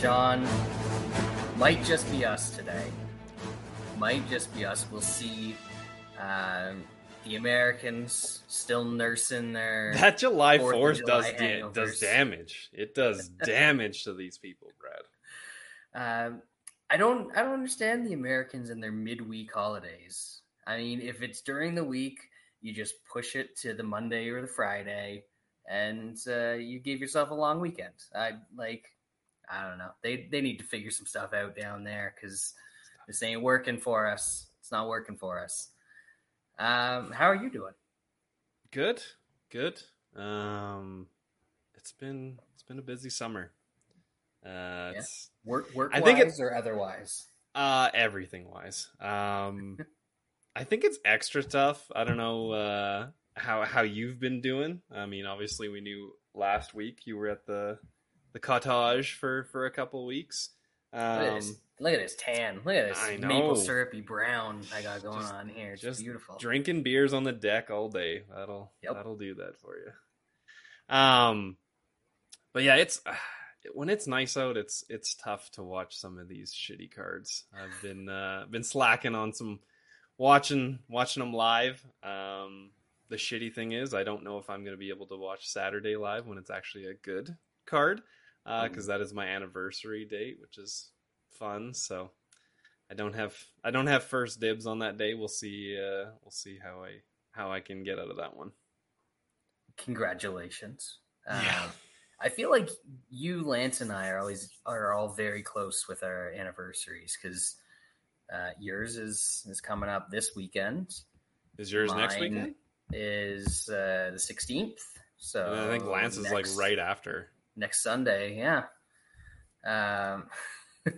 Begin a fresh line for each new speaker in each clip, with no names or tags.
Sean, might just be us today. Might just be us. We'll see. Um, the Americans still nursing their
That July
Fourth
does da- does damage. It does damage to these people, Brad.
Um, I don't I don't understand the Americans and their midweek holidays. I mean, if it's during the week, you just push it to the Monday or the Friday, and uh, you give yourself a long weekend. I like I don't know. They they need to figure some stuff out down there because this ain't working for us. It's not working for us. Um, how are you doing?
Good, good. Um, it's been it's been a busy summer. Uh, it's
Work work
I think
wise
it-
or otherwise?
uh everything wise. Um, I think it's extra tough. I don't know uh how how you've been doing. I mean, obviously, we knew last week you were at the the cottage for for a couple weeks.
Look at,
Um,
this, look at this tan. Look at this maple syrupy brown I got going
Just-
on here. It's
just
beautiful.
drinking beers on the deck all day. That'll
Yep.
that'll do that for you. Um, but yeah, it's when it's nice out, it's it's tough to watch some of these shitty cards. I've been uh, been slacking on some watching watching them live. Um, the shitty thing is, I don't know if I'm going to be able to watch Saturday live when it's actually a good card because that is my anniversary date, which is fun. So I don't have I don't have first dibs on that day. We'll see. Uh, we'll see how I how I can get out of that one.
Congratulations.
Yeah.
Um, I feel like you, Lance, and I are always are all very close with our anniversaries because uh, yours is is coming up this weekend.
Is yours next
Mine
weekend?
Is uh, the sixteenth. So
And I think Lance is like right after.
Next Sunday. Yeah. Um,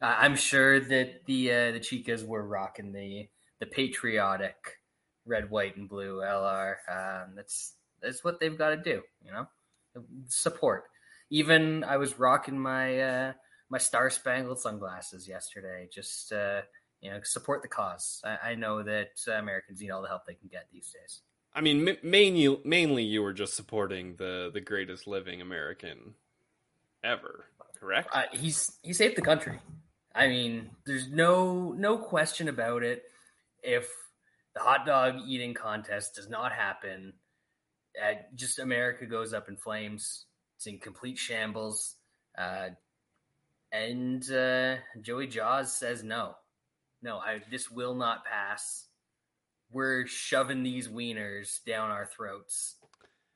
I'm sure that the uh, the Chicas were rocking the the patriotic red, white, and blue LR. Um, that's that's what they've got to do. You know, support. Even I was rocking my uh, my star spangled sunglasses yesterday. Just uh, you know, support the cause. I, I know that uh, Americans need all the help they can get these days.
I mean, ma- mainly mainly you were just supporting the the greatest living American ever, correct?
Uh, he's he saved the country. I mean, there's no no question about it. If the hot dog eating contest does not happen, uh, just America goes up in flames. It's in complete shambles. Uh, and uh, Joey Jaws says no, no, I, this will not pass. We're shoving these wieners down our throats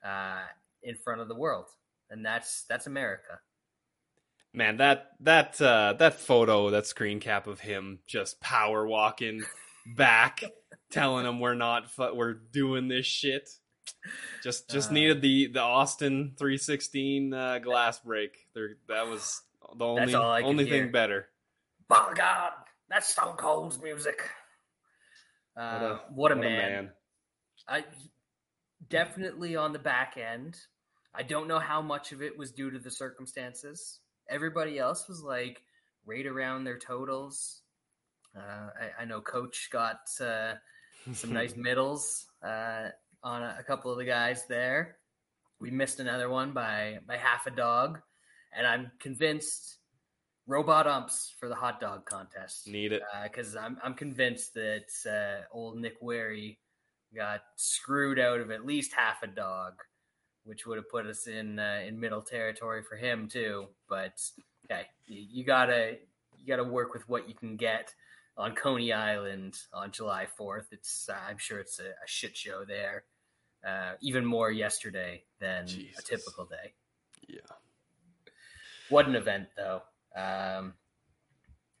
uh, in front of the world, and that's that's America.
Man, that that uh, that photo, that screen cap of him just power walking back, telling him we're not fu- we're doing this shit. Just just
Uh,
needed the the Austin 316 uh, glass break. There, that was the only
all I could
only
hear.
thing better.
By God, that's Stone Cold's music. Uh, what a, man. I definitely on the back end. I don't know how much of it was due to the circumstances. Everybody else was like right around their totals. Uh, I, I know Coach got uh, some nice middles uh, on a, a couple of the guys there. We missed another one by by half a dog, and I'm convinced robot umps for the hot dog contest
Need it.
because I'm I'm convinced that uh, old Nick Wehry got screwed out of at least half a dog, which would have put us in uh, in middle territory for him too. But okay, you, you gotta you gotta work with what you can get on Coney Island on July Fourth. It's uh, I'm sure it's a, a shit show there. Uh, even more yesterday than
Jesus.
a typical day.
Yeah.
What an event, though. Um,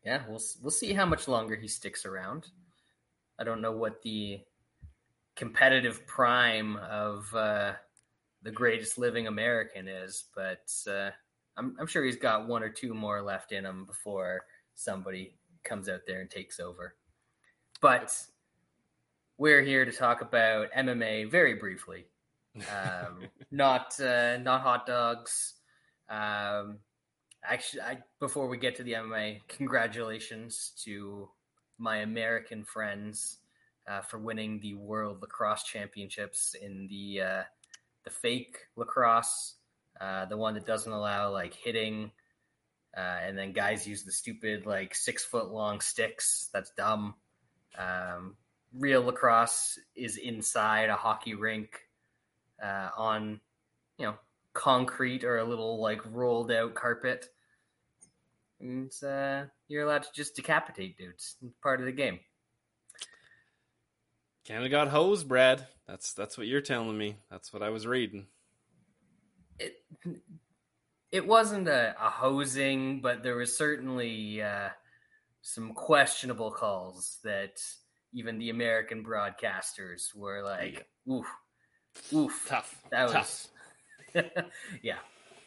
yeah, we'll we'll see how much longer he sticks around. I don't know what the competitive prime of uh, the greatest living American is, but uh, I'm, I'm sure he's got one or two more left in him before somebody comes out there and takes over. But we're here to talk about MMA very briefly. Um, not uh, not hot dogs. Um, actually, I, before we get to the MMA, congratulations to my American friends uh, for winning the World Lacrosse Championships in the uh, the fake lacrosse, uh, the one that doesn't allow like hitting, uh, and then guys use the stupid like six foot long sticks. That's dumb. Um, real lacrosse is inside a hockey rink uh, on, you know, concrete or a little like rolled out carpet. And uh, you're allowed to just decapitate dudes. It's part of the game.
Canada got hosed, Brad. That's that's what you're telling me. That's what I was reading.
It it wasn't a, a hosing, but there was certainly uh, some questionable calls that even the American broadcasters were like, "Oof, oof,
tough."
That was, yeah.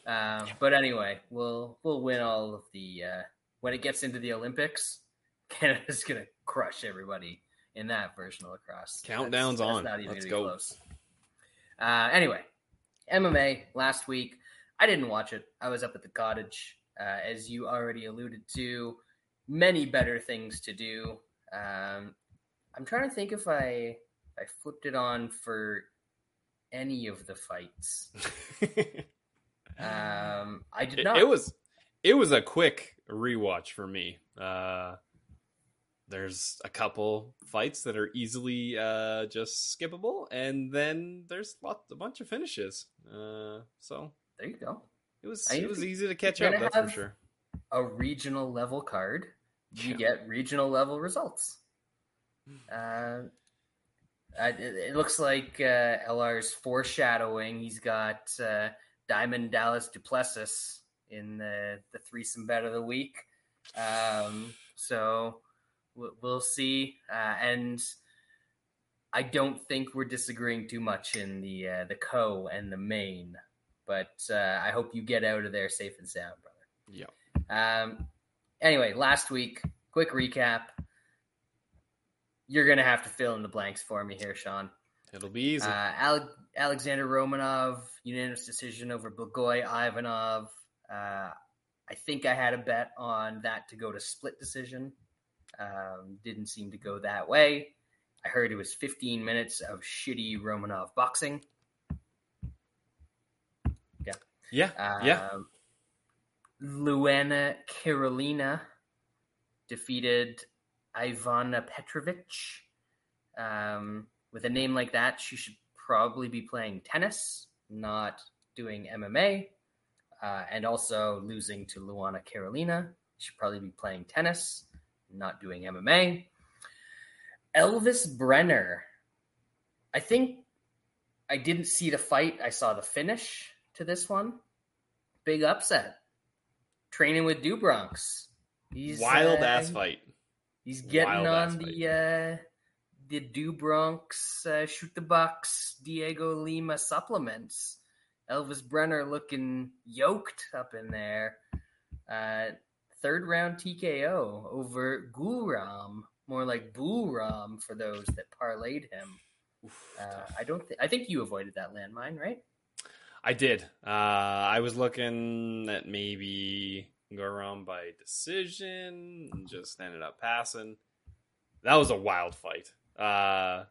Uh, but anyway, we'll we'll win all of the uh, when it gets into the Olympics. Canada's gonna crush everybody in that version of lacrosse.
Countdown's that's, on. That's Let's go. Close.
Uh, anyway, MMA last week. I didn't watch it. I was up at the cottage, uh, as you already alluded to. Many better things to do. Um, I'm trying to think if I I flipped it on for any of the fights. um, I did not.
It, it, was it was a quick rewatch for me. Uh, there's a couple fights that are easily uh, just skippable, and then there's lots, a bunch of finishes. Uh, so
there you go.
It was it was easy to catch up. That's for sure.
A regional level card, you yeah. get regional level results. Uh, it, it, looks like uh, LR's foreshadowing. He's got uh, Diamond Dallas Duplessis in the, the threesome bet of the week. Um, so we'll, we'll see. Uh, and I don't think we're disagreeing too much in the uh, the co and the main, but uh, I hope you get out of there safe and sound, brother.
Yeah.
Um. Anyway, last week, quick recap you're gonna have to fill in the blanks for me here, Sean.
It'll be easy.
Uh, Alexander Romanov, unanimous decision over Blagoy Ivanov. Uh, I think I had a bet on that to go to split decision. Um, didn't seem to go that way. I heard it was 15 minutes of shitty Romanov boxing.
Yeah. Yeah. Um, yeah.
Luana Carolina defeated Ivana Petrovic. Um, with a name like that, she should probably be playing tennis, not doing MMA. Uh, and also losing to Luana Carolina. She should probably be playing tennis, not doing MMA. Elvis Brenner. I think I didn't see the fight. I saw the finish to this one. Big upset. Training with Do Bronx.
He's wild uh, ass fight.
He's getting on the uh, the Do Bronx uh, Chute Boxe Diego Lima supplements. Elvis Brenner looking yoked up in there. Uh, third round TKO over Guram, more like Buram for those that parlayed him. Uh, I don't. Th- I think you avoided that landmine, right?
I did. Uh, I was looking at maybe Guram by decision and just ended up passing. That was a wild fight. Uh,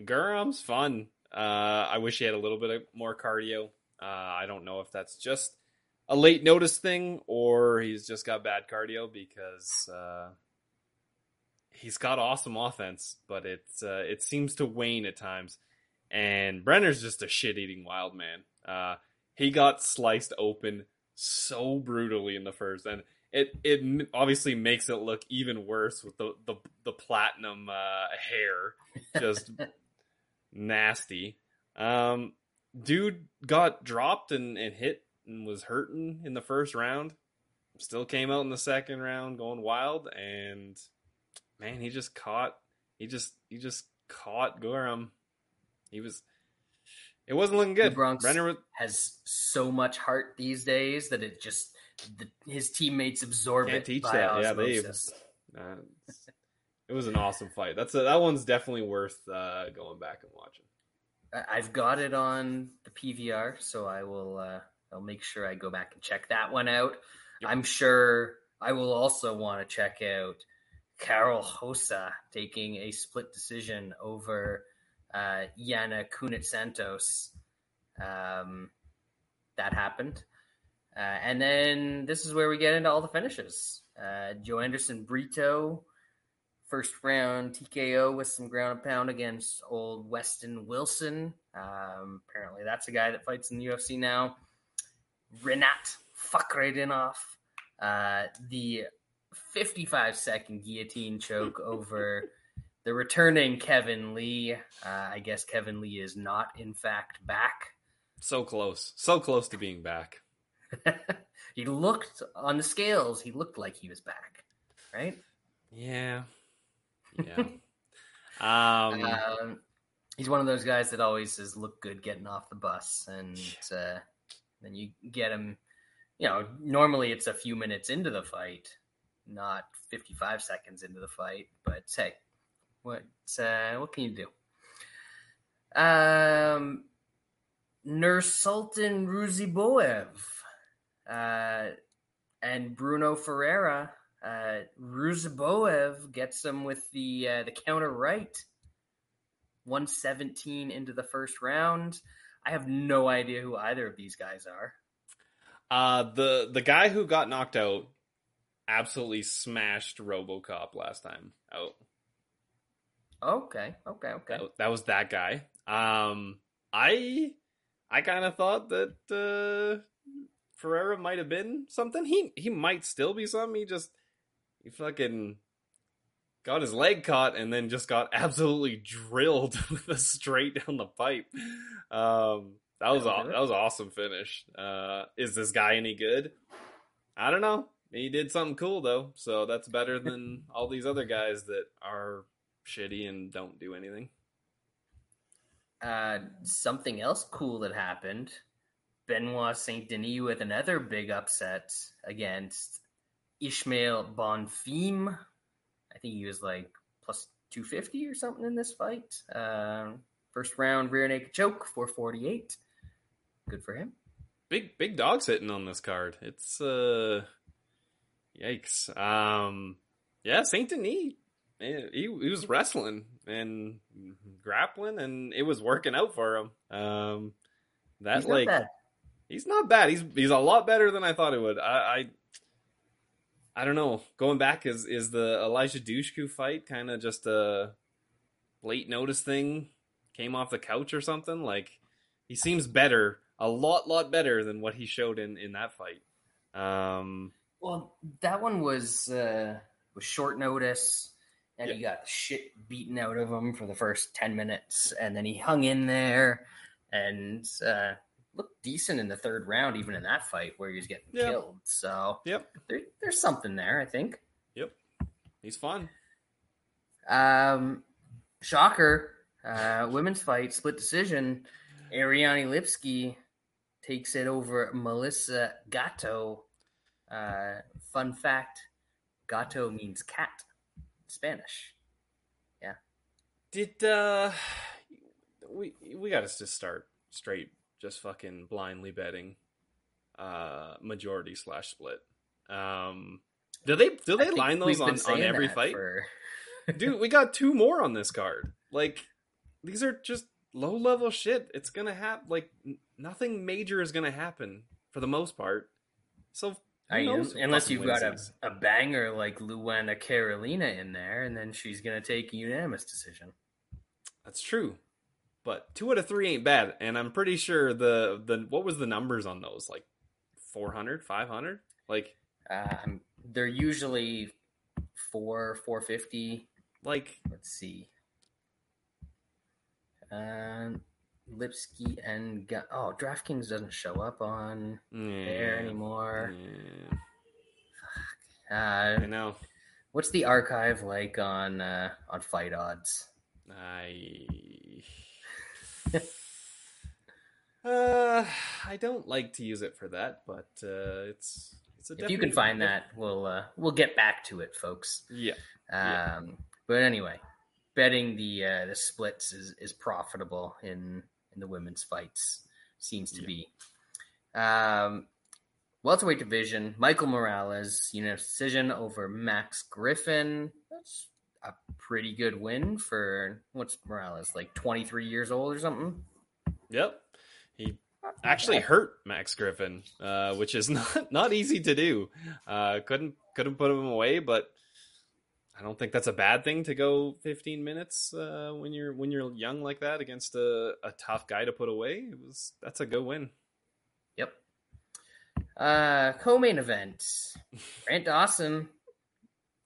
Guram's fun. Uh, I wish he had a little bit of more cardio. Uh, I don't know if that's just a late notice thing or he's just got bad cardio because uh, he's got awesome offense, but it uh, it seems to wane at times. And Brenner's just a shit eating wild man. Uh, he got sliced open so brutally in the first, and it it obviously makes it look even worse with the the, the platinum uh, hair, just nasty. Um, dude got dropped and, and hit and was hurting in the first round. Still came out in the second round going wild, and man, he just caught he just he just caught Guram. He was It wasn't looking good.
Bronx
Renner
has so much heart these days that it just the, his teammates absorb
Can't
it
teach
by
that. Yeah, they- Uh, it was an awesome fight. That's a, that one's definitely worth uh, going back and watching.
I've got it on the PVR, so I will. Uh, I'll make sure I go back and check that one out.
Yep.
I'm sure I will also want to check out Karol Rosa taking a split decision over uh, Yana Kunit Santos. Um, that happened. Uh, and then this is where we get into all the finishes. Uh, Joanderson Brito, first round TKO with some ground and pound against old Westin Wilson. Um, apparently, that's a guy that fights in the UFC now. Renat Fakhretdinov, uh, the 55 second guillotine choke over the returning Kevin Lee. Uh, I guess Kevin Lee is not, in fact, back.
So close, so close to being back.
he looked on the scales, he looked like he was back, right?
Yeah, yeah. um,
Um, he's one of those guys that always says look good getting off the bus, and uh, then you get him. You know, normally it's a few minutes into the fight, not fifty-five seconds into the fight. But hey, what uh, what can you do? Um, Nursultan Ruziboev uh, and Bruno Ferreira. Uh, Ruziboev gets him with the uh, the counter right. 117 into the first round. I have no idea who either of these guys are.
uh, the the guy who got knocked out absolutely smashed RoboCop last time out.
Okay, okay, okay.
That, that was that guy. Um, I I kind of thought that uh, Ferreira might have been something. He he might still be something. He just he fucking got his leg caught and then just got absolutely drilled with a straight down the pipe. Um, that was aw- that was awesome finish. Uh, is this guy any good? I don't know. He did something cool though, so that's better than all these other guys that are shitty and don't do anything.
Uh, something else cool that happened. Benoit Saint Denis with another big upset against Ismael Bonfim. I think he was like plus 250 or something in this fight. Uh, first round rear naked choke, 448. Good for him.
big big dogs hitting on this card. It's uh yikes. Um yeah, Saint Denis he he was wrestling and grappling and it was working out for him. Um that
He's
like he's not bad. He's he's a lot better than I thought it would. I I, I don't know. Going back is is the Elijah Dushku fight kind of just a late notice thing? Came off the couch or something? Like he seems better, a lot lot better than what he showed in in that fight. Um
Well, that one was uh, was short notice, and
Yeah.
he got shit beaten out of him for the first ten minutes, and then he hung in there and uh, looked decent in the third round, even in that fight where he was getting
Yeah.
killed. So
yep,
there, there's something there, I think.
yep. He's fun.
Um, shocker, uh, women's fight split decision. Ariane Lipski takes it over Melissa Gatto. Uh, fun fact: gatto means cat, in Yeah.
Did uh we we got to just start straight just fucking blindly betting uh majority slash split. Um do they do they line those on, on every fight?
for-
Dude, we got two more on this card. Like these are just low level shit. It's going to happen like nothing major is going to happen for the most part. So
I mean, unless you've got a, a banger like Luana Carolina in there, and then she's gonna take a unanimous decision.
That's true. But 2 out of 3 ain't bad and I'm pretty sure the the what was the numbers on those like 400, 500? Like
Um, they're usually four, four fifty.
like
Let's see. Um, Lipski and Ga- oh, DraftKings doesn't show up on there anymore.
yeah,
Uh,
I know.
what's the archive like on uh, on Fight Odds?
I Uh, I don't like to use it for that, but uh, it's it's a.
If you can find that, we'll uh, we'll get back to it, folks.
Yeah.
Um,
Yeah.
but anyway, betting the uh, the splits is, is profitable in in the women's fights. Seems to
Yeah.
be. Um, welterweight division: Michael Morales, unanimous decision over Max Griffin. That's a pretty good win for what's Morales like twenty three years old or something.
Yep. He actually hurt Max Griffin, uh, which is not not easy to do. Uh, couldn't couldn't put him away, but I don't think that's a bad thing to go 15 minutes uh, when you're when you're young like that against a, a tough guy to put away. It was that's a good win.
Yep. Uh, co-main event: Grant Dawson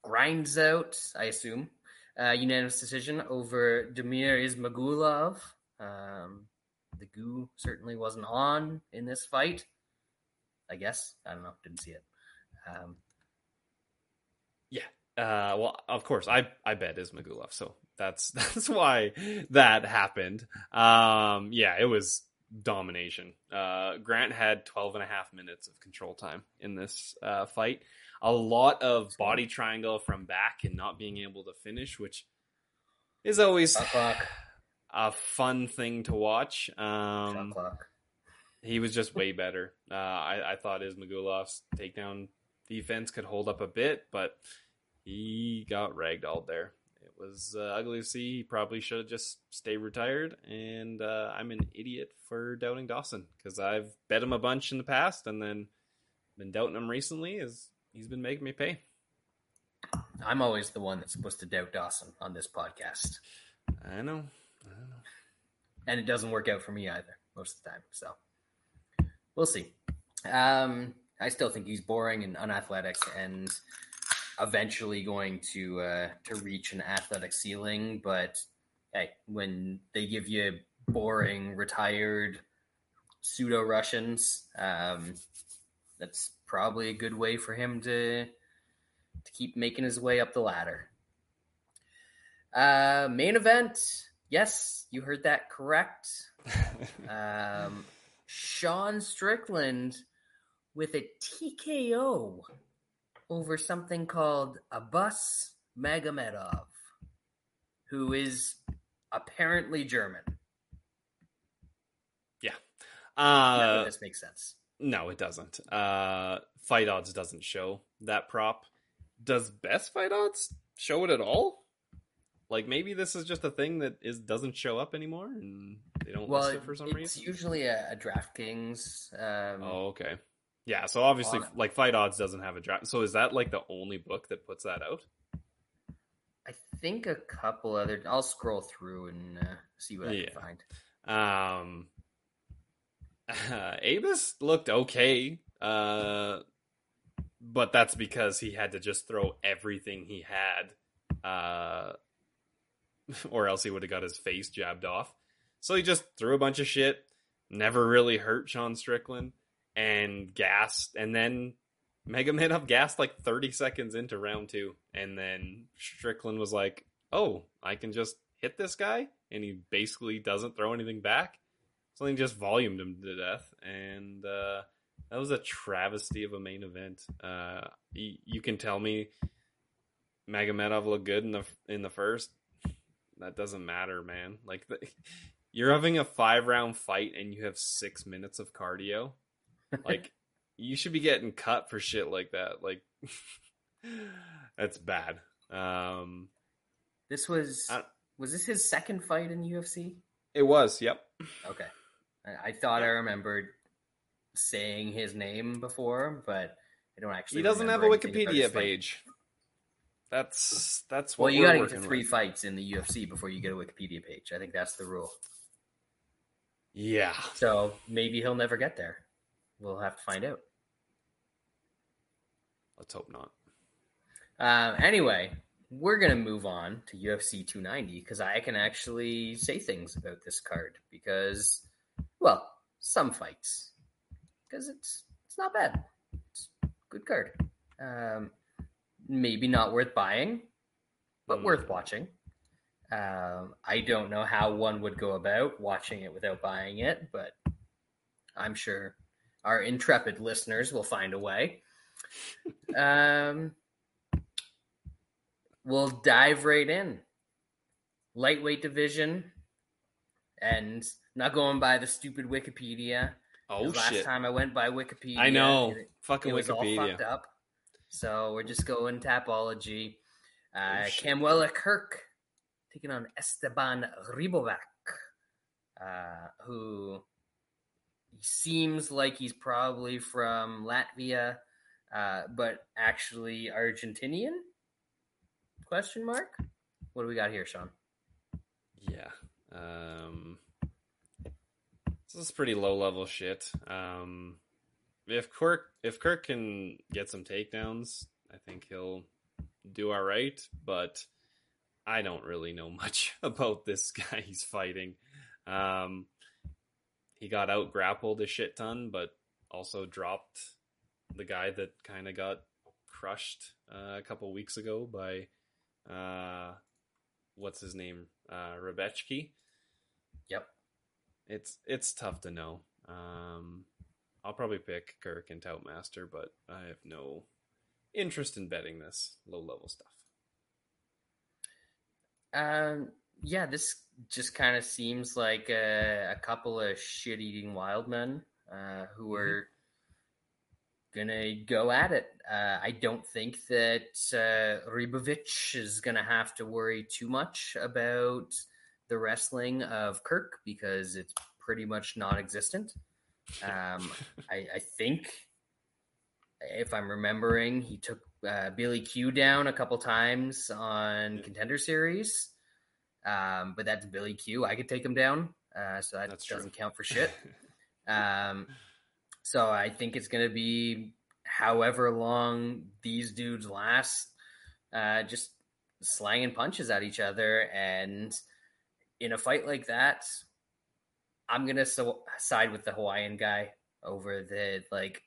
grinds out, I assume, uh, unanimous decision over Damir Ismagulov. Um, the goo certainly wasn't on in this fight. I guess I don't know. Didn't see it. Um,
Uh, well, of course, I I bet Ismagulov, so that's that's why that happened. Um, yeah, it was domination. Uh, Grant had 12 and a half minutes of control time in this uh, fight. A lot of body triangle from back and not being able to finish, which is always a fun thing to watch. Um, he was just way better. Uh, I, I thought Ismagulov's takedown defense could hold up a bit, but he got ragdolled there. It was uh, ugly to see. He probably should have just stayed retired. And uh, I'm an idiot for doubting Dawson because I've bet him a bunch in the past and then been doubting him recently. As he's been making me pay.
I'm always the one that's supposed to doubt Dawson on this podcast,
I know. I know.
and it doesn't work out for me either most of the time. So we'll see. Um, I still think he's boring and unathletic, and eventually going to uh, to reach an athletic ceiling. But hey, when they give you boring, retired pseudo Russians, um, that's probably a good way for him to to keep making his way up the ladder. Uh, main event. Yes, you heard that correct. Um, Sean Strickland with a TKO over something called Abus Magomedov, who is apparently German. Yeah.
Uh,
this makes sense.
No, it doesn't. Uh, fight odds doesn't show that prop. Does best fight odds show it at all? Like maybe this is just a thing that is doesn't show up anymore, and they don't
Well,
list it for some
it's
reason.
It's usually a, a DraftKings. Um,
Oh, okay. Yeah, so obviously, like Fight Odds doesn't have a draft. So is that like the only book that puts that out?
I think a couple other. I'll scroll through and uh, see what I can find.
Um, uh, Abus looked okay, uh, but that's because he had to just throw everything he had, uh, or else he would have got his face jabbed off. So he just threw a bunch of shit, never really hurt Sean Strickland, and gassed, and then Magomedov gassed like 30 seconds into round two, and then Strickland was like, "Oh, I can just hit this guy," and he basically doesn't throw anything back. Something just volumed him to death, and uh, that was a travesty of a main event. Uh, you, you can tell me Magomedov looked good in the in the first. That doesn't matter, man. Like the, you're having a five round fight and you have six minutes of cardio. Like you should be getting cut for shit like that. Like that's bad. Um,
This was
I-
was this his second fight in the UFC?
it was. Yep.
Okay, I, I thought I remembered saying his name before, but I don't actually.
He doesn't have a
remember anything about his
Wikipedia page. That's that's what
Well, you got to get to three
with.
fights in the UFC before you get a Wikipedia page. I think that's the rule.
Yeah.
So maybe he'll never get there. We'll have to find out.
Let's hope not.
Uh, anyway, we're gonna move on to UFC 290 because I can actually say things about this card because, well, some fights because it's it's not bad. It's a good card. Um, maybe not worth buying, but
Mm.
worth watching. Um, I don't know how one would go about watching it without buying it, but I'm sure our intrepid listeners will find a way. um, we'll dive right in. Lightweight division, and not going by the stupid Wikipedia.
Oh
last
shit!
time I went by Wikipedia,
I know,
it,
fucking
it was all
Wikipedia.
fucked up. So we're just going Tapology. Uh,
Oh.
Kamuela Kirk taking on Esteban Ribovics, uh, who seems like he's probably from Latvia, uh, but actually Argentinian? Question mark. What do we got here, Sean?
Yeah. Um, this is pretty low level shit. Um, if Kirk if Kirk can get some takedowns, I think he'll do all right. But I don't really know much about this guy he's fighting. Um, he got out grappled a shit ton, but also dropped the guy that kind of got crushed uh, a couple weeks ago by uh, what's his name, uh, Rebechki.
Yep.
It's it's tough to know. Um, I'll probably pick Kirk and Toutmaster, but I have no interest in betting this low level stuff.
Um, yeah, this just kind of seems like a, a couple of shit eating wild men uh, who are gonna go at it. Uh, I don't think that uh, Ribovics is gonna have to worry too much about the wrestling of Kirk because it's pretty much non-existent. Um, I, I think, if I'm remembering, he took uh, Billy Q down a couple times on Contender Series. Um, but that's Billy Q. I could take him down, uh, so that
That's
doesn't count for shit. um, so I think it's going to be however long these dudes last, uh, just slanging punches at each other. And in a fight like that, I'm going to so- side with the Hawaiian guy over the like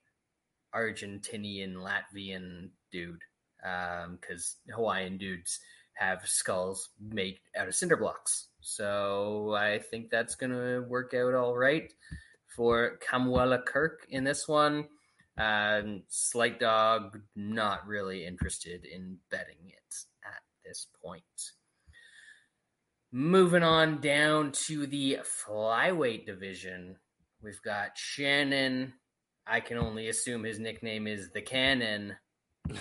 Argentinian Latvian dude because Hawaiian dudes have skulls made out of cinder blocks. So I think that's going to work out all right for Kamuela Kirk in this one. Um, Slight Dog, not really interested in betting it at this point. Moving on down to the flyweight division, we've got Shannon. I can only assume his nickname is the Cannon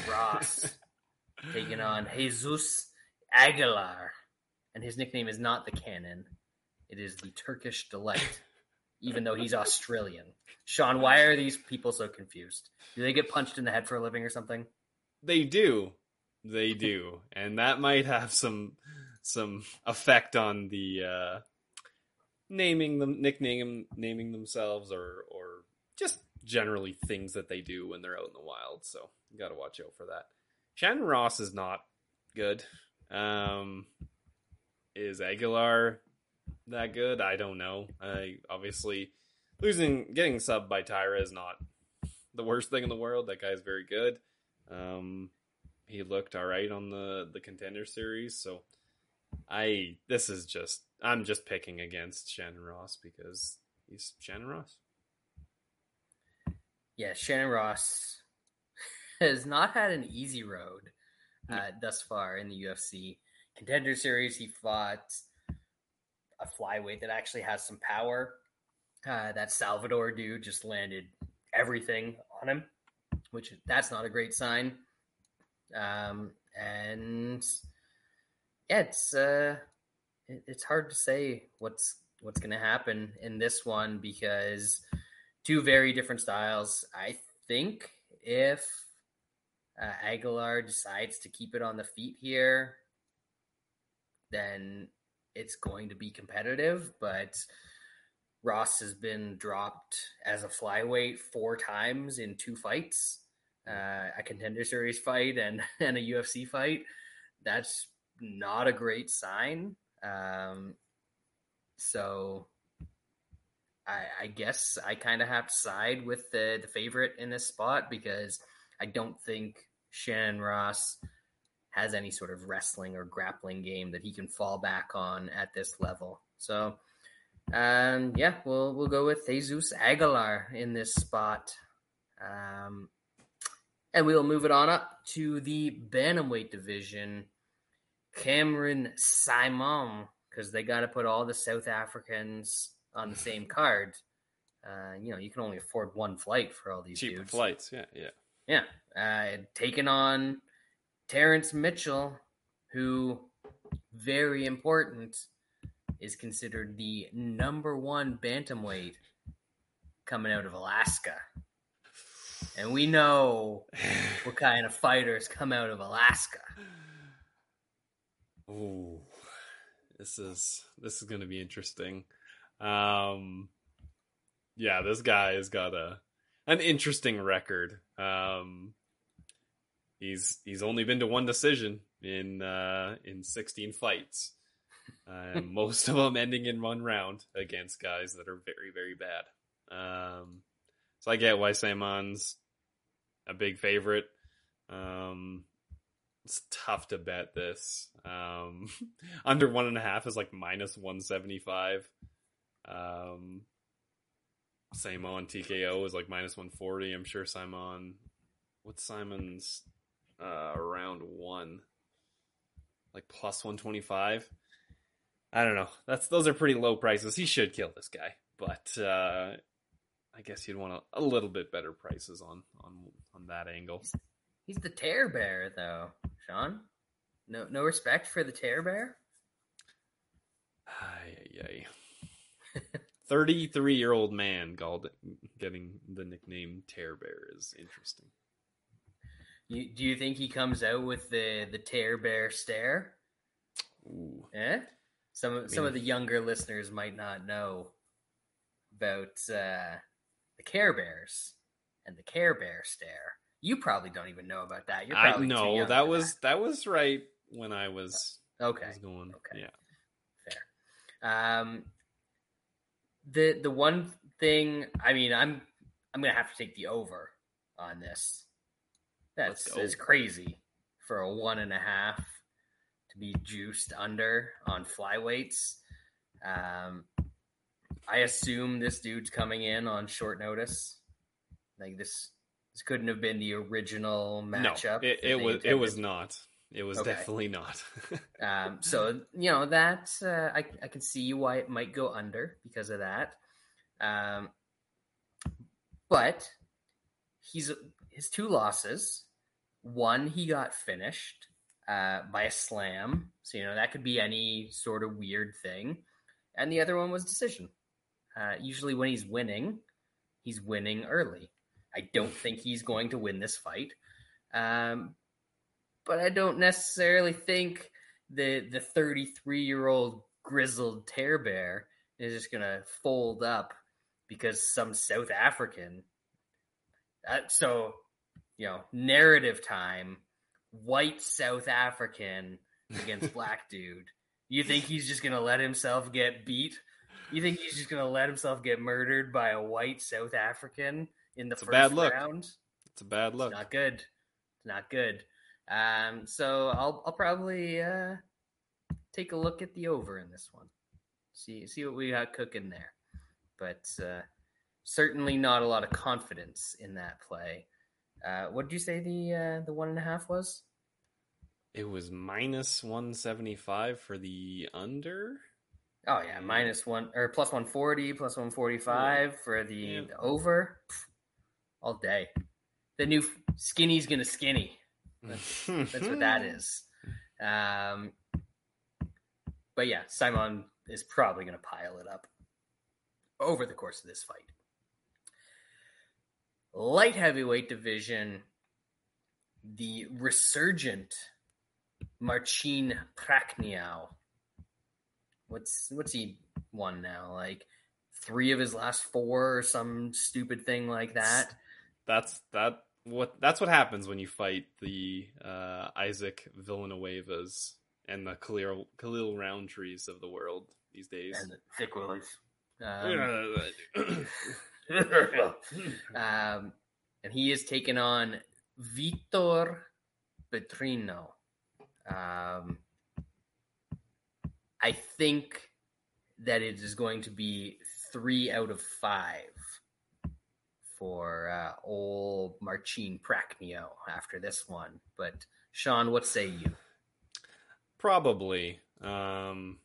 Ross, taking on Jesus Aguilar. And his nickname is not the Cannon, it is the Turkish Delight, even though he's Australian. Sean, why are these people so confused? Do they get punched in the head for a living or something?
They do, they do, and that might have some some effect on the uh, naming them, nicknaming naming themselves, or or just generally things that they do when they're out in the wild. So you got to watch out for that. Shannon Ross is not good. Um, is Aguilar that good? I don't know. I obviously losing getting subbed by Taira is not the worst thing in the world. That guy's very good. Um, he looked all right on the the contender series. So I this is just I'm just picking against Shannon Ross because he's Shannon Ross.
Yeah, Shannon Ross has not had an easy road uh, thus far in the UFC. Contender Series, he fought a flyweight that actually has some power. Uh, that Salvador dude just landed everything on him, which that's not a great sign. Um, and yeah, it's uh, it, it's hard to say what's what's going to happen in this one because two very different styles. I think if uh, Aguilar decides to keep it on the feet here, then it's going to be competitive. But Ross has been dropped as a flyweight four times in two fights uh, a contender series fight and, and a UFC fight. That's not a great sign. Um, so I, I guess I kind of have to side with the, the favorite in this spot because I don't think Shannon Ross has any sort of wrestling or grappling game that he can fall back on at this level. So Um, yeah, we'll we'll go with Jesus Aguilar in this spot. Um, and we'll move it on up to the bantamweight division. Cameron Saaiman, because they got to put all the South Africans on the same card. Uh, you know, you can only afford one flight for all these
cheap
dudes.
flights. Yeah, yeah,
yeah. Uh, taking on Terrence Mitchell, who very important is considered the number one bantamweight coming out of Alaska. And we know what kind of fighters come out of Alaska.
Ooh, this is this is going to be interesting. Um, yeah, this guy has got a an interesting record. Um, he's he's only been to one decision in uh, in 16 fights, and most of them ending in one round against guys that are very very bad. Um, so I get why Saaiman's a big favorite. Um, it's tough to bet this. Um, under one and a half is like minus 175. Um, Saaiman TKO is like minus 140. I'm sure Saaiman, what's Saaiman's uh, around one? Like plus 125. I don't know. That's those are pretty low prices. He should kill this guy, but uh, I guess you'd want a, a little bit better prices on on on that angle.
He's the tear bear, though, Sean. No, no respect for the tear bear.
Ay, ay, ay. 33 year old man called getting the nickname Tear Bear is interesting.
You, do you think he comes out with the the Tear Bear stare?
Ooh.
Eh? Some of some of the younger listeners might not know about uh, the Care Bears and the Care Bear stare. You probably don't even know about that. You're
I
probably too
know that was that was right when I was,
okay.
was going.
Okay.
Yeah.
Fair. Um, the the one thing, I mean, I'm I'm gonna have to take the over on this. That's that's crazy for a one and a half to be juiced under on flyweights. Um, I assume this dude's coming in on short notice. Like this, this couldn't have been the original matchup.
No, it, it was it was not. It was
Okay.
definitely not.
Um, so you know that uh, I I can see why it might go under because of that. Um, but he's his two losses. One he got finished uh, by a slam, so you know that could be any sort of weird thing, and the other one was decision. Uh, usually, when he's winning, he's winning early. I don't think he's going to win this fight. Um, but I don't necessarily think the the 33 year old grizzled tear bear is just gonna fold up because some South African. Uh, so, you know, narrative time, white South African against black dude. You think he's just gonna let himself get beat? You think he's just gonna let himself get murdered by a white South African in the
It's a bad look.
round?
it's a bad look.
It's not good. It's not good. Um, so I'll I'll probably uh, take a look at the over in this one. See see what we got cooking there. But uh, certainly not a lot of confidence in that play. Uh, what did you say the uh, the one and a half was?
It was minus one seventy five for the under.
Oh yeah, minus one or plus one forty, plus one forty five for the,
Yeah.
the over. Pff, all day. The new skinny's gonna skinny. That's what that is. Um, but yeah, Saaiman is probably going to pile it up over the course of this fight. Light heavyweight division, the resurgent Marcin Prachnio. What's what's he won now? Like three of his last four, or some stupid thing like that.
That's that. What that's what happens when you fight the uh, Isaac Villanuevas and the Khalil Khalil Roundtrees of the world these days.
And the thick willies. Um, um, and he is taking on Vitor Petrino. Um, I think that it is going to be three out of five for uh, old Marcin Prachnio after this one. But Sean, what say you?
Probably. Um,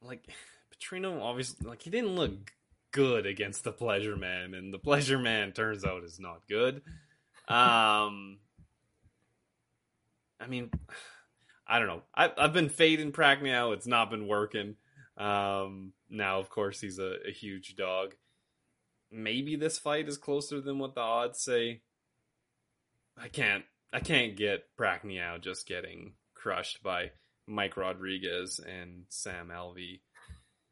like Petrino, obviously, like he didn't look good against the Pleasure Man, and the Pleasure Man turns out is not good. Um, I mean, I don't know. I, I've been fading Prachnio. It's not been working. Um, now, of course, he's a, a huge dog. Maybe this fight is closer than what the odds say. I can't. I can't get Prachnio just getting crushed by Mike Rodriguez and Sam Alvey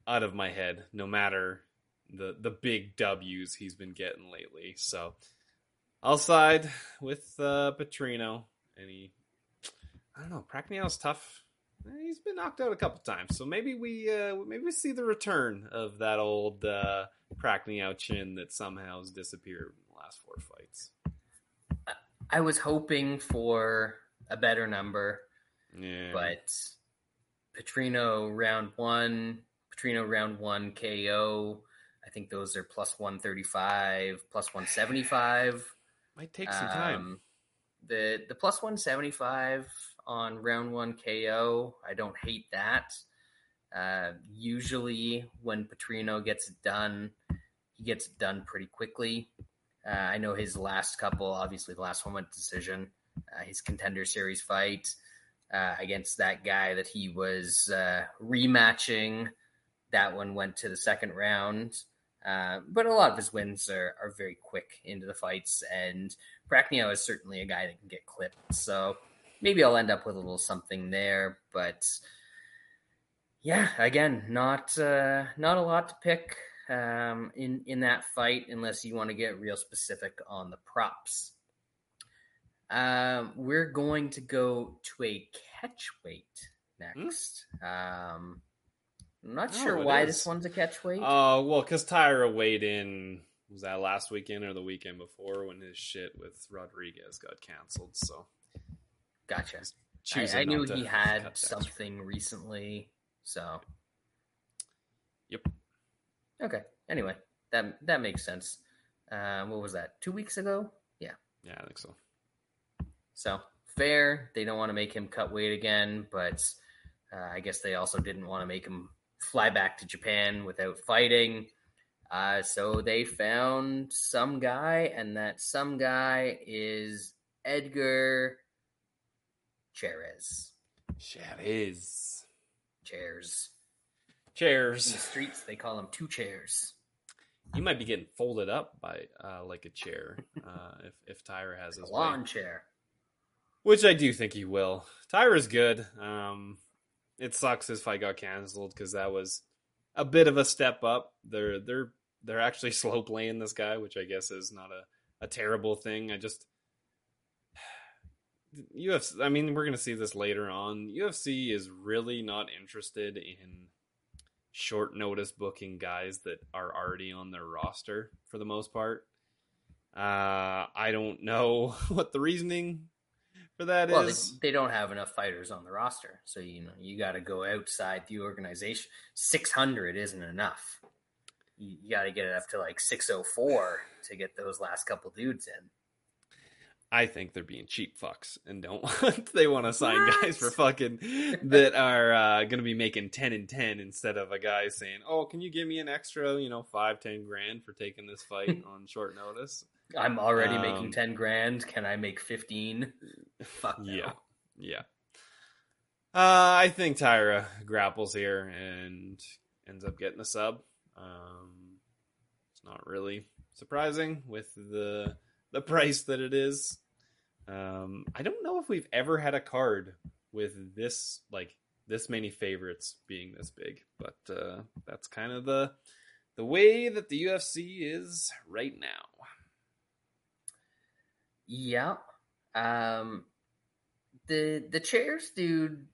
out of my head, no matter the the big W's he's been getting lately. So I'll side with uh, Petrino. He, I don't know, Prachnio's tough. He's been knocked out a couple times, so maybe we uh, maybe we see the return of that old uh, Prachnio chin that somehow has disappeared in the last four fights.
I was hoping for a better number,
yeah.
but Petrino round one, Petrino round one KO. I think those are plus one thirty five, plus one seventy five.
Might take some time. Um,
the the plus one seventy five on round one KO. I don't hate that. Uh, usually, when Petrino gets done, he gets done pretty quickly. Uh, I know his last couple, obviously, the last one went decision. Uh, his contender series fight uh, against that guy that he was uh, rematching, that one went to the second round. Uh, but a lot of his wins are, are very quick into the fights, and Prachnio is certainly a guy that can get clipped. So maybe I'll end up with a little something there. But yeah, again, not uh, not a lot to pick um, in in that fight unless you want to get real specific on the props. Um, we're going to go to a catch weight next. Hmm? Um, I'm not oh, sure why is. this one's a catch weight.
Oh uh, well, because Taira weighed in. Was that last weekend or the weekend before when his shit with Rodriguez got canceled? So,
gotcha. I, I knew he had something recently, so.
Yep.
Okay. Anyway, that that makes sense. Uh, what was that? Two weeks ago? Yeah.
Yeah, I think so.
So fair. They don't want to make him cut weight again, but uh, I guess they also didn't want to make him fly back to Japan without fighting. Uh, so they found some guy, and that some guy is Edgar Chairez.
Chairez.
Chairs.
Chairs.
In the streets, they call him two chairs.
You might be getting folded up by uh, like a chair uh, if if Taira has his
lawn chair.
Which I do think he will. Taira's good. Um, it sucks his fight got canceled because that was a bit of a step up. They're they're they're actually slow playing this guy, which I guess is not a, a terrible thing. I just UFC. I mean, we're gonna see this later on. UFC is really not interested in short notice booking guys that are already on their roster for the most part. Uh, I don't know what the reasoning for that well,
is... they, they, don't have enough fighters on the roster, so you know you got to go outside the organization. Six hundred isn't enough. You, you got to get it up to like six oh four to get those last couple dudes in.
I think they're being cheap fucks and don't want they want to sign what? guys for fucking that are uh, going to be making 10 and 10 instead of a guy saying, "Oh, can you give me an extra, you know, 5 10 grand for taking this fight on short notice?"
I'm already um, making 10 grand. Can I make 15? Fuck no.
Yeah. Yeah. Uh, I think Taira grapples here and ends up getting a sub. Um, it's not really surprising with the the price that it is. Um, I don't know if we've ever had a card with this like this many favorites being this big, but uh, that's kind of the the way that the UFC is right now.
Yeah. Um, the the chairs dude,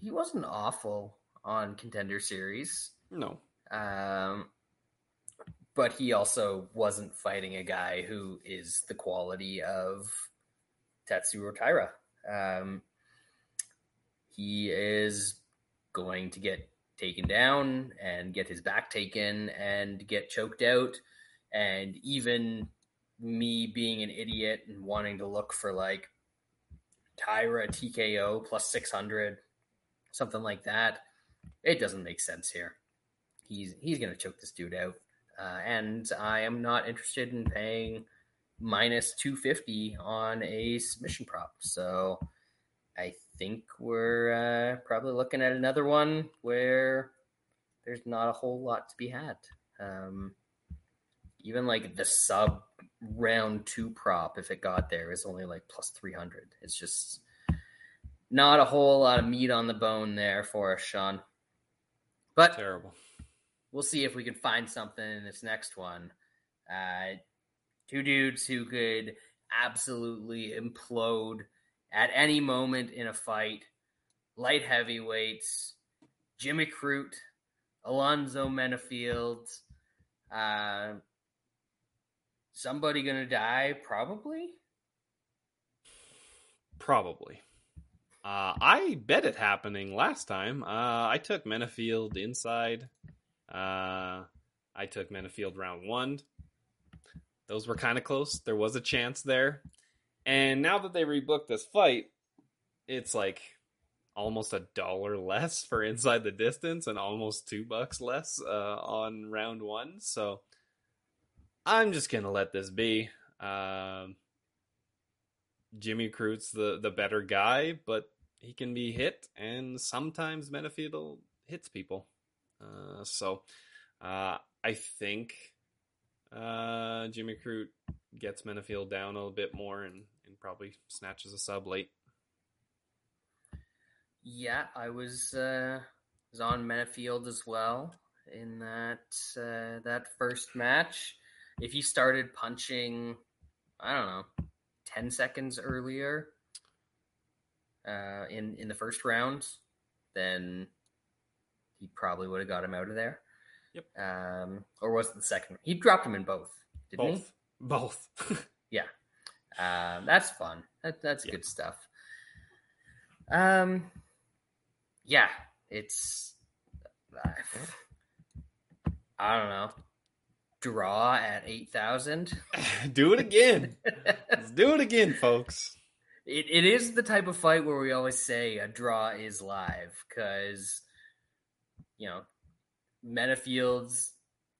he wasn't awful on contender series.
No.
Um, but he also wasn't fighting a guy who is the quality of Tatsuro Taira. Um, he is going to get taken down and get his back taken and get choked out. And even me being an idiot and wanting to look for like Taira TKO plus 600, something like that, it doesn't make sense here. He's he's going to choke this dude out. Uh, and I am not interested in paying minus 250 on a submission prop. So I think we're uh, probably looking at another one where there's not a whole lot to be had. Um, even like the sub round two prop, if it got there, is only like plus 300. It's just not a whole lot of meat on the bone there for us, Sean. But
terrible.
We'll see if we can find something in this next one. Uh, two dudes who could absolutely implode at any moment in a fight. Light heavyweights, Jimmy Crute, Alonzo Menifield. Uh, somebody gonna die? Probably.
Probably. Uh, I bet it happening last time. Uh, I took Menifield inside. Uh, I took Menifield round one. Those were kind of close. There was a chance there. And now that they rebooked this fight, it's like almost a dollar less for inside the distance and almost two bucks less uh, on round one. So I'm just gonna let this be. Um, Jimmy Crute's the the better guy, but he can be hit, and sometimes Menifield hits people. Uh, so uh, I think uh, Jimmy Crute gets Menifield down a little bit more and, and probably snatches a sub late.
Yeah, I was uh, was on Menifield as well in that uh, that first match. If he started punching, I don't know, ten seconds earlier uh, in in the first round, then he probably would have got him out of there.
Yep.
Um, or was it the second? He dropped him in both. Didn't
both.
He?
Both.
yeah. Um, that's fun. That, that's good stuff. Um, yeah, it's. Uh, I don't know. Draw at eight thousand.
do it again. Let's do it again, folks.
It it is the type of fight where we always say a draw is live because you know, Menifield's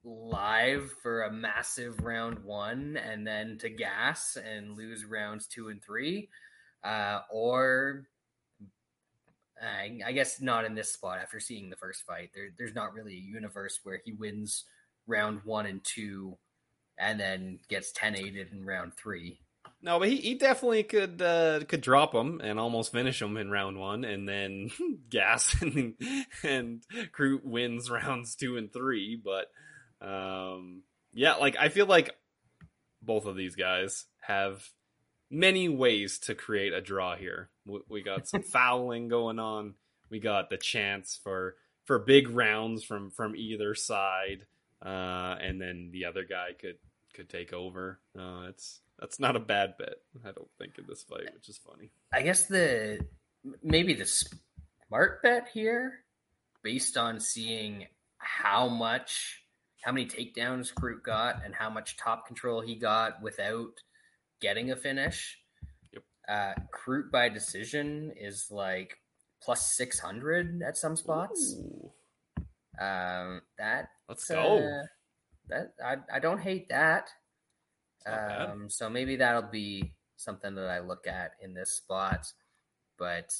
live for a massive round one and then to gas and lose rounds two and three. Uh, or I, I, guess not in this spot after seeing the first fight. There, there's not really a universe where he wins round one and two and then gets 10 8 in round three.
No, but he, he definitely could uh, could drop him and almost finish him in round one, and then gas and and Crute wins rounds two and three. But um, yeah, like I feel like both of these guys have many ways to create a draw here. We, we got some fouling going on. We got the chance for for big rounds from from either side, uh, and then the other guy could could take over. Uh, it's that's not a bad bet. I don't think in this fight, which is funny.
I guess the maybe the smart bet here, based on seeing how much, how many takedowns Crute got, and how much top control he got without getting a finish.
Yep.
Uh, Crute by decision is like plus six hundred at some spots.
Ooh.
Um, that
let's go.
Uh, that I I don't hate that. Um, so maybe that'll be something that I look at in this spot. But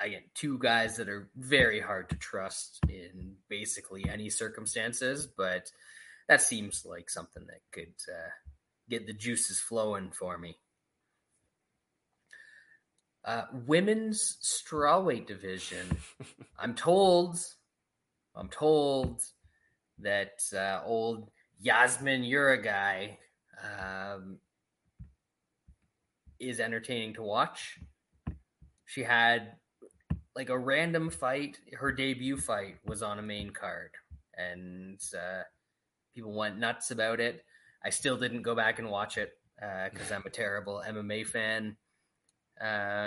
again, two guys that are very hard to trust in basically any circumstances, but that seems like something that could uh, get the juices flowing for me. Uh, women's strawweight division. I'm told, I'm told that uh, old Yazmin Jauregui um, is entertaining to watch. She had like a random fight. Her debut fight was on a main card, and uh, people went nuts about it. I still didn't go back and watch it because uh, I'm a terrible MMA fan. Uh,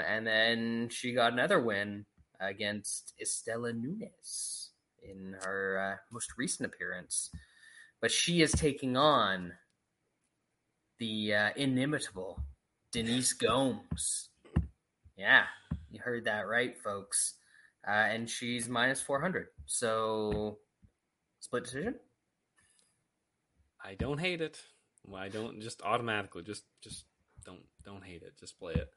and then she got another win against Istela Nunes in her uh, most recent appearance. But she is taking on the uh, inimitable Denise Gomes. Yeah, you heard that right, folks. Uh, and she's minus 400. So, split decision?
I don't hate it. I don't just automatically just just don't don't hate it. Just play it.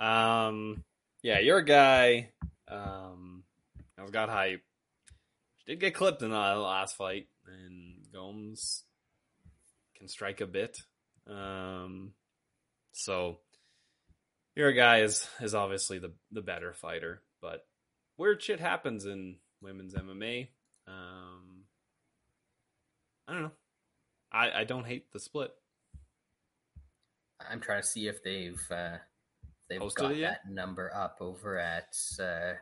Um, yeah, you're a guy. Um, I've got hype. She did get clipped in the last fight, and Gomes can strike a bit. Um, so your guy is is obviously the the better fighter, but weird shit happens in women's MMA. Um, I don't know. I I don't hate the split.
I'm trying to see if they've uh, they've Posted got that number up over at. Uh,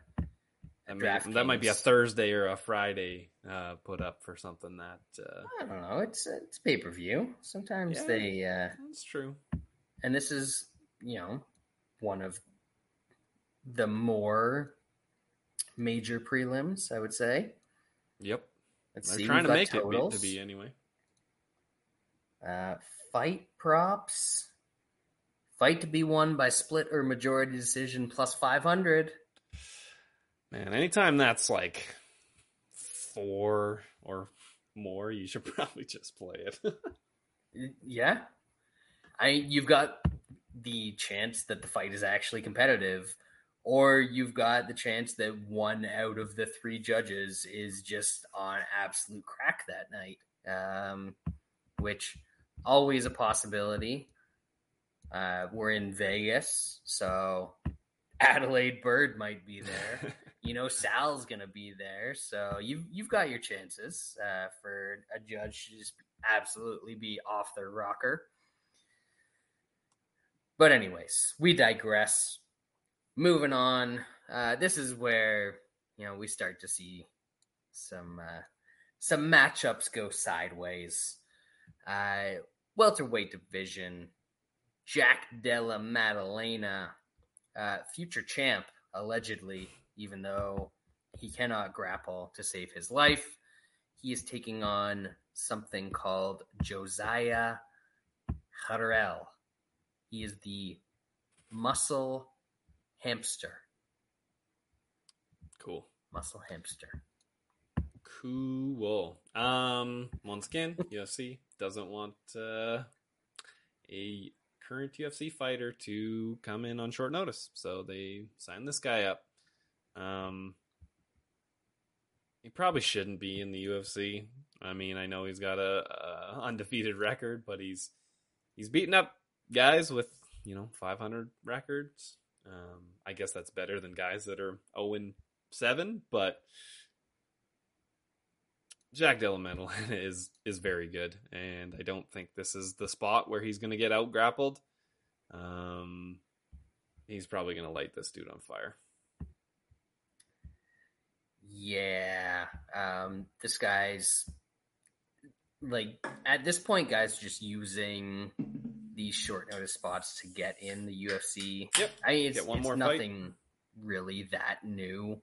that, might be a Thursday or a Friday uh, put up for something that uh,
I don't know. It's it's pay per view. Sometimes yeah, they. Uh,
that's true.
And this is you know one of the more major prelims, I would say.
Yep. Let's They're see. trying to make totals. it to be anyway.
Uh, fight props. Fight to be won by split or majority decision plus 500.
Man, anytime that's like four or more, you should probably just play
it. yeah. I you've got the chance that the fight is actually competitive or you've got the chance that one out of the three judges is just on absolute crack that night. Um, which always a possibility. Uh, we're in Vegas, so Adalaide Byrd might be there. You know, Sal's gonna be there, so you've you've got your chances uh, for a judge to just absolutely be off their rocker. But anyways, we digress. Moving on. Uh, this is where you know we start to see some uh, some matchups go sideways. Uh, welterweight division Jack Della Maddalena, uh, future champ, allegedly, even though he cannot grapple to save his life. He is taking on something called Josiah Harrell. He is the muscle hamster.
Cool.
Muscle hamster.
Cool. Um, once again, UFC doesn't want uh, a current UFC fighter to come in on short notice. So they signed this guy up. Um, he probably shouldn't be in the UFC. I mean, I know he's got a, a undefeated record, but he's he's beating up guys with you know 500 records. Um, I guess that's better than guys that are 0 7, but Jack Della is is very good, and I don't think this is the spot where he's going to get out grappled. Um, he's probably going to light this dude on fire.
Yeah, um, this guy's like at this point, guys, just using these short notice spots to get in the UFC.
Yep,
I mean, it's, get one it's more nothing fight. really that new.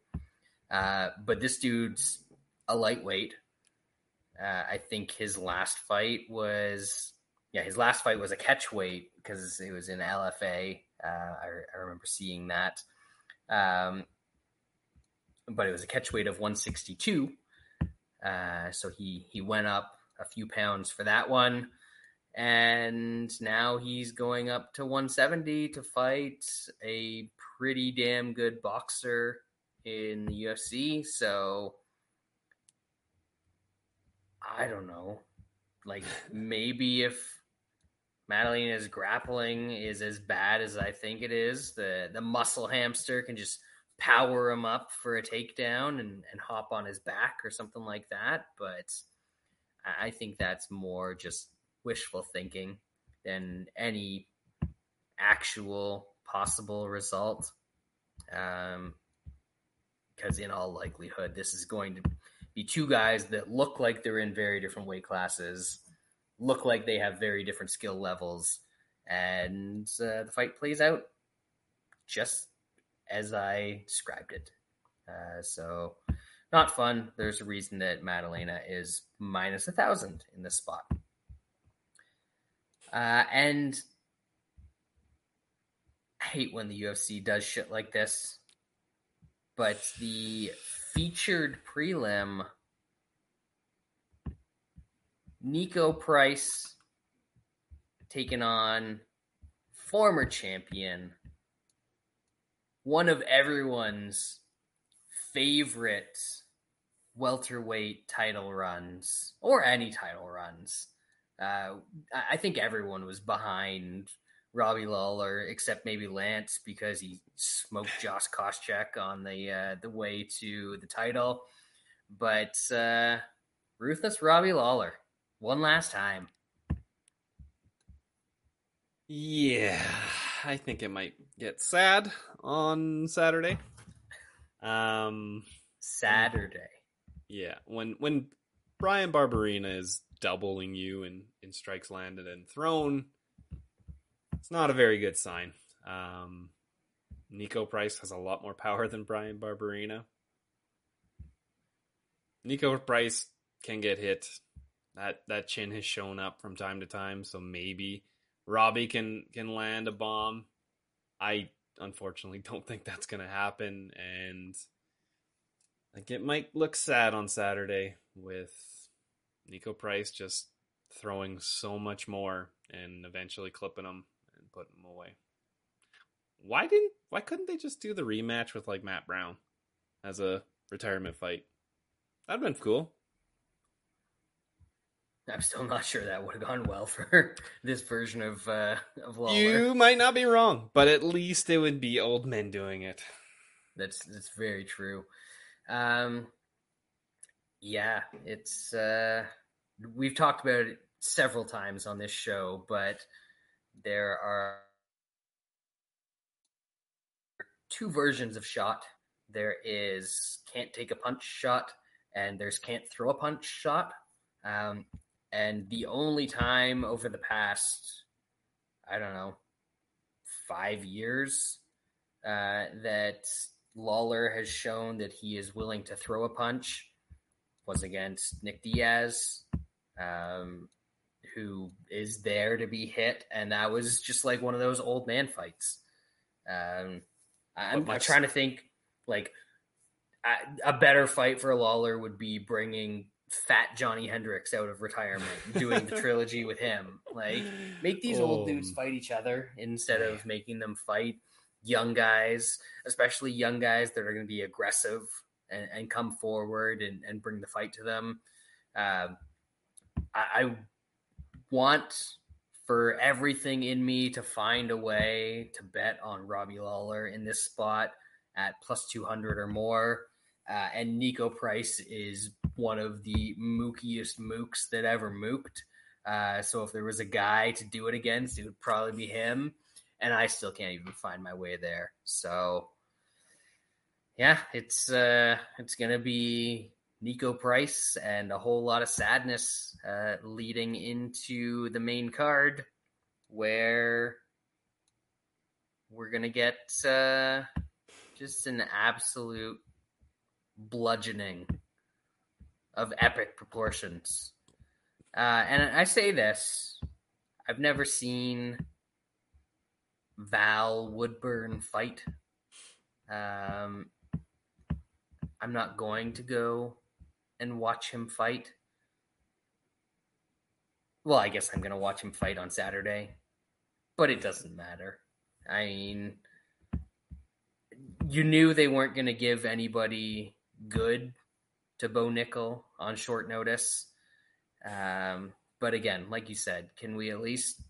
Uh, but this dude's a lightweight uh, I think his last fight was yeah, his last fight was a catch weight because it was in LFA. Uh, I, I, remember seeing that. Um, but it was a catch weight of 162. Uh, so he he went up a few pounds for that one, and now he's going up to 170 to fight a pretty damn good boxer in the UFC. So I don't know. Like maybe if Maddalena's grappling is as bad as I think it is, the the muscle hamster can just power him up for a takedown and, and hop on his back or something like that. But I think that's more just wishful thinking than any actual possible result. Um, because in all likelihood, this is going to be two guys that look like they're in very different weight classes, look like they have very different skill levels, and uh, the fight plays out just as I described it. Uh, so not fun. There's a reason that Maddalena is minus a thousand in this spot. Uh, and I hate when the UFC does shit like this. But the featured prelim, Niko Price taking on former champion, one of everyone's favorite welterweight title runs or any title runs. Uh, I think everyone was behind Robbie Lawler, except maybe Lance because he smoked Josh Koscheck on the uh, the way to the title. But uh, ruthless Robbie Lawler, one last time.
Yeah, I think it might get sad on Saturday. Um,
Saturday.
Yeah, when when Bryan Barberena is doubling you in in strikes landed and thrown, it's not a very good sign. Um, Niko Price has a lot more power than Bryan Barberena. Niko Price can get hit. That that chin has shown up from time to time, so maybe Robbie can can land a bomb. I unfortunately don't think that's going to happen and like it might look sad on Saturday with Niko Price just throwing so much more and eventually clipping him putting him away. Why didn't why couldn't they just do the rematch with like Matt Brown as a retirement fight? That'd been cool.
I'm still not sure that would have gone well for this version of uh, of Lawler.
You might not be wrong, but at least it would be old men doing it.
That's that's very true. Um, yeah, it's uh, we've talked about it several times on this show, but there are two versions of shot. There is can't take a punch shot, and there's can't throw a punch shot. Um, and the only time over the past, I don't know, five years uh, that Lawler has shown that he is willing to throw a punch was against Nick Diaz, um, who is there to be hit, and that was just like one of those old man fights. Um, I'm, I'm, trying to think like a, a better fight for Lawler would be bringing fat Johnny Hendricks out of retirement doing the trilogy with him. Like, make these oh. old dudes fight each other instead of making them fight young guys, especially young guys that are going to be aggressive and, and, come forward and, and, bring the fight to them. Uh, I, I want for everything in me to find a way to bet on Robbie Lawler in this spot at plus 200 or more. Uh, and Niko Price is one of the mookiest mooks that ever mooked. Uh, so if there was a guy to do it against, it would probably be him. And I still can't even find my way there. So yeah, it's uh, it's gonna be Niko Price and a whole lot of sadness uh, leading into the main card, where we're gonna get uh, just an absolute bludgeoning of epic proportions. Uh, and I say this I've never seen Val Woodburn fight. Um, I'm not going to go and watch him fight. Well, I guess I'm going to watch him fight on Saturday, but it doesn't matter. I mean, you knew they weren't going to give anybody good to Bo Nickal on short notice. Um, but again, like you said, can we at least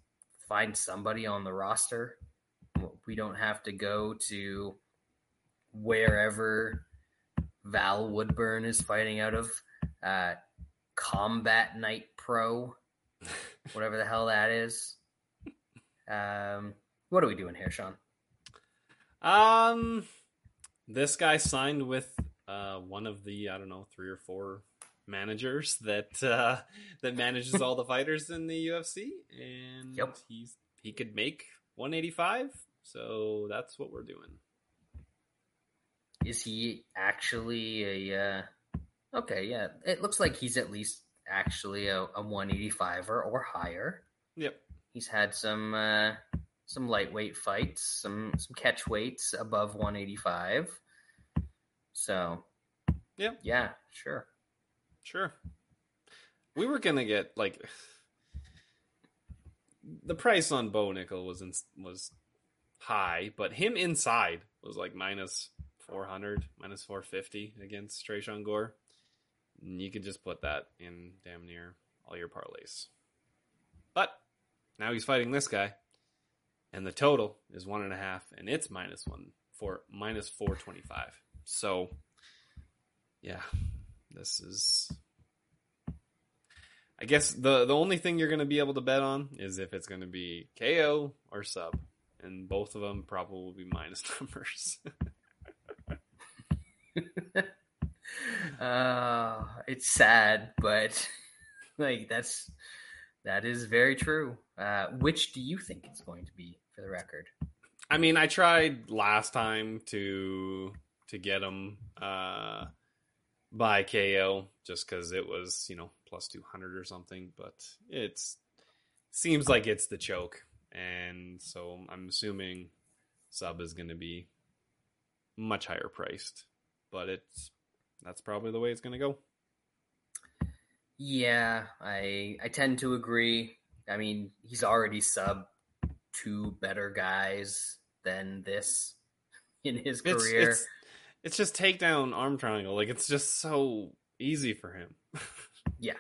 find somebody on the roster? We don't have to go to wherever Val Woodburn is fighting out of. Uh, Combat Night Pro, whatever the hell that is. Um, what are we doing here, Sean?
Um, this guy signed with uh, one of the I don't know three or four managers that uh, that manages all the fighters in the UFC, and yep. he's he could make 185. So that's what we're doing.
Is he actually a? Uh, okay, yeah, it looks like he's at least actually a, a 185 or or higher.
Yep.
He's had some uh, some lightweight fights, some some catch weights above 185. So,
yeah,
yeah, sure,
sure. We were gonna get like the price on Bo Nickal was in, was high, but him inside was like minus 400, minus 450 against Tresean Gore. And you could just put that in damn near all your parlays. But now he's fighting this guy, and the total is one and a half, and it's minus one for minus 425. So, yeah, this is I guess the the only thing you're going to be able to bet on is if it's going to be KO or sub, and both of them probably will be minus numbers.
uh, it's sad, but like that's that is very true. Uh, which do you think it's going to be for the record?
I mean, I tried last time to to get him uh, by KO just because it was you know plus 200 or something, but it's seems like it's the choke. And so I'm assuming sub is going to be much higher priced, but it's that's probably the way it's going to go.
Yeah, I I tend to agree. I mean, he's already sub two better guys than this in his career.
It's, it's, it's just takedown arm triangle. Like it's just so easy for him.
Yeah.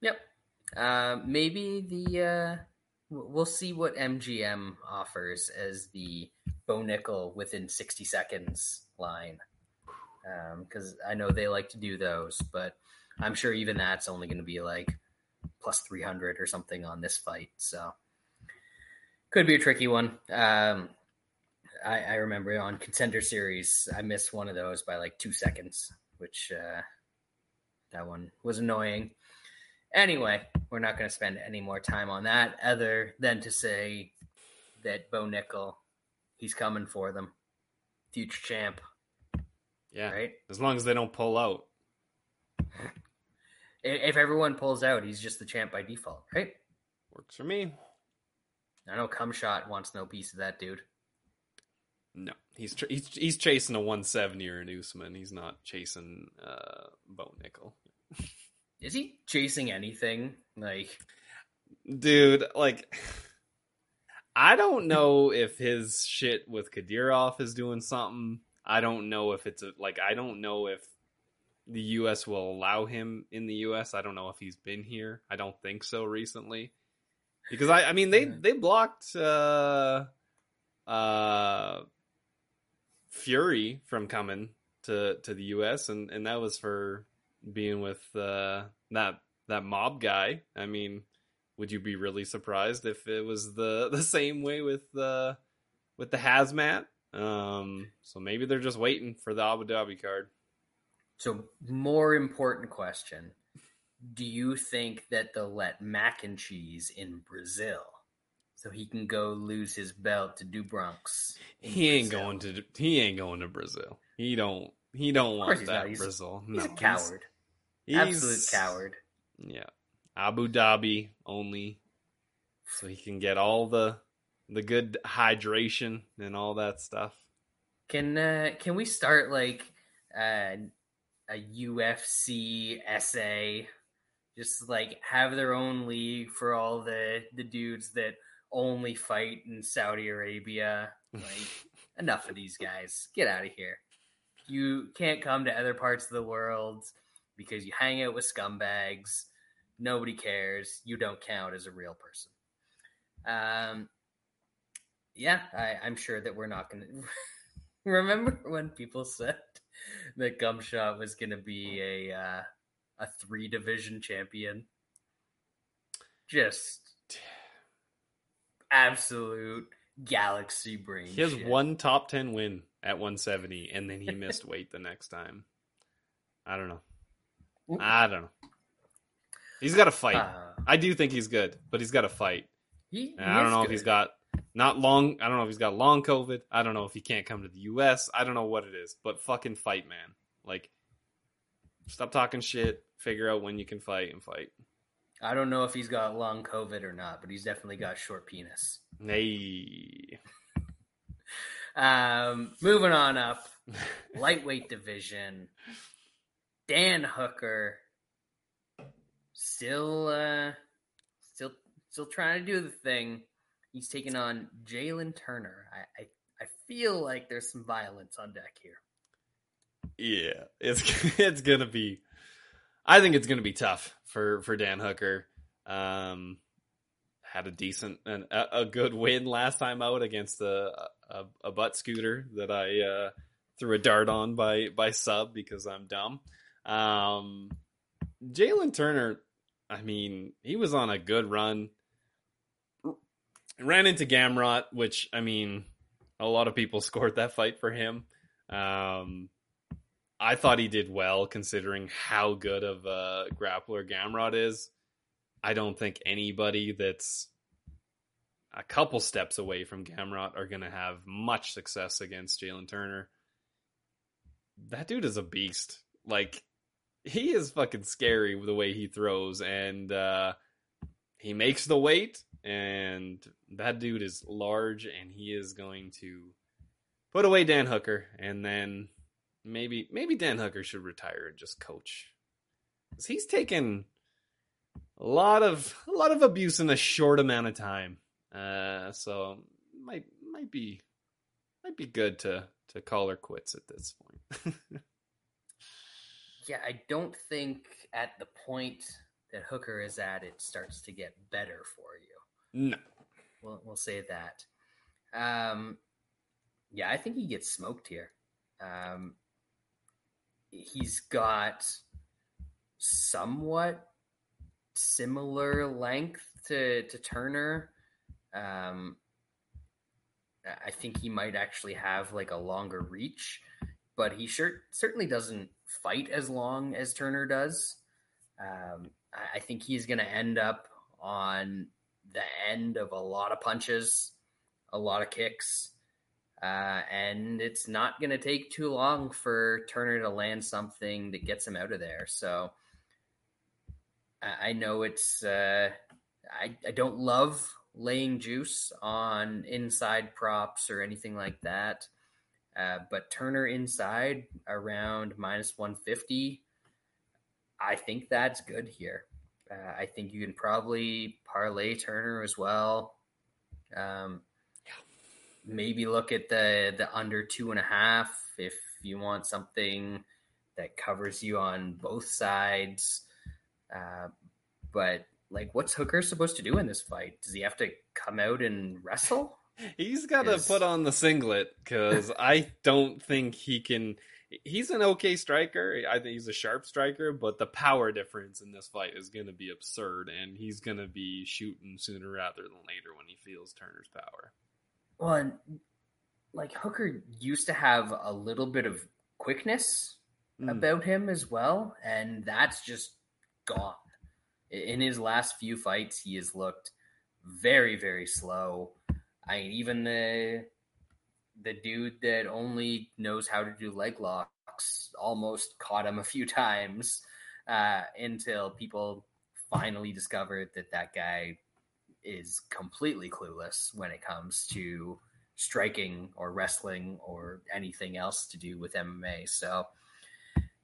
Yep. Uh, maybe the uh, we'll see what MGM offers as the Bo Nickal within 60 seconds line, because um, I know they like to do those, but I'm sure even that's only going to be like plus 300 or something on this fight. So could be a tricky one. Um, I, I, remember on contender series, I missed one of those by like two seconds, which uh, that one was annoying. Anyway, we're not going to spend any more time on that other than to say that Bo Nickal, he's coming for them. Future champ.
Yeah. Right? As long as they don't pull out.
If everyone pulls out, he's just the champ by default, right?
Works for me.
I know Cumshot wants no piece of that dude.
No, he's tr- he's he's chasing a 170 or an Usman. He's not chasing uh, Bo Nickal.
Is he chasing anything? Like,
dude, like, I don't know if his shit with Kadyrov is doing something. I don't know if it's a, like I don't know if the U.S. will allow him in the U.S. I don't know if he's been here. I don't think so recently, because I I mean they they blocked. uh uh Fury from coming to to the U.S. and and that was for being with uh, that that mob guy. I mean, would you be really surprised if it was the the same way with the with the hazmat? Um, so maybe they're just waiting for the Abu Dhabi card.
So, more important question: Do you think that they'll let mac and cheese in Brazil? so he can go lose his belt to Do Bronx.
He ain't Brazil. going to. He ain't going to Brazil. He don't. He don't want that
he's,
Brazil.
He's no, a coward. He's, Absolute coward.
Yeah, Abu Dhabi only, so he can get all the the good hydration and all that stuff.
Can uh, can we start like uh, a UFC SA? Just like have their own league for all the the dudes that only fight in Saudi Arabia. Like, enough of these guys. Get out of here. You can't come to other parts of the world because you hang out with scumbags. Nobody cares. You don't count as a real person. Um, yeah, I, I'm sure that we're not going to. Remember when people said that Gumshot was going to be a uh, a three division champion? Just absolute galaxy brain.
He has shit. one top ten win at 170, and then he missed weight the next time. I don't know. I don't know. He's got to fight. Uh, I do think he's good, but he's got to fight. He, I don't know if he's got Not long. I don't know if he's got long COVID. I don't know if he can't come to the U.S. I don't know what it is, but fucking fight, man. Like, stop talking shit. Figure out when you can fight and fight.
I don't know if he's got long COVID or not, but he's definitely got short penis.
Hey.
um, moving on up, lightweight division. Dan Hooker still, uh, still, still trying to do the thing. He's taking on Jalen Turner. I, I, I feel like there's some violence on deck here.
Yeah, it's it's gonna be. I think it's gonna be tough for for Dan Hooker. Um, had a decent and a, good win last time out against a, a, a butt scooter that I uh, threw a dart on by by sub because I'm dumb. Um, Jalen Turner, I mean, he was on a good run. Ran into Gamrot, which I mean, a lot of people scored that fight for him. Um, I thought he did well considering how good of a grappler Gamrot is. I don't think anybody that's a couple steps away from Gamrot are going to have much success against Jalen Turner. That dude is a beast. Like, he is fucking scary with the way he throws, and uh, he makes the weight, and that dude is large, and he is going to put away Dan Hooker, and then maybe maybe Dan Hooker should retire and just coach. Cause he's taken a lot of a lot of abuse in a short amount of time. Uh, so might might be might be good to to call her quits at this point.
yeah, I don't think at the point that Hooker is at, it starts to get better for you.
No,
we'll we'll say that. Um, yeah, I think he gets smoked here. Um, he's got somewhat similar length to to Turner. Um, I think he might actually have like a longer reach, but he sure certainly doesn't fight as long as Turner does. Um, I think he's going to end up on the end of a lot of punches, a lot of kicks, uh, and it's not going to take too long for Turner to land something that gets him out of there. So I, I know it's uh, I, I don't love laying juice on inside props or anything like that. Uh, but Turner inside around minus 150, I think that's good here. Uh, I think you can probably parlay Turner as well. Um, maybe look at the the under two and a half if you want something that covers you on both sides. Uh, but like, what's Hooker supposed to do in this fight? Does he have to come out and wrestle?
He's got to put on the singlet because I don't think he can. He's an okay striker. I think he's a sharp striker, but the power difference in this fight is going to be absurd, and he's going to be shooting sooner rather than later when he feels Turner's power.
Well, and like Hooker used to have a little bit of quickness mm. about him as well, and that's just gone in his last few fights, he has looked very, very slow. I mean, even the the dude that only knows how to do leg locks almost caught him a few times uh, until people finally discovered that that guy is completely clueless when it comes to striking or wrestling or anything else to do with MMA. So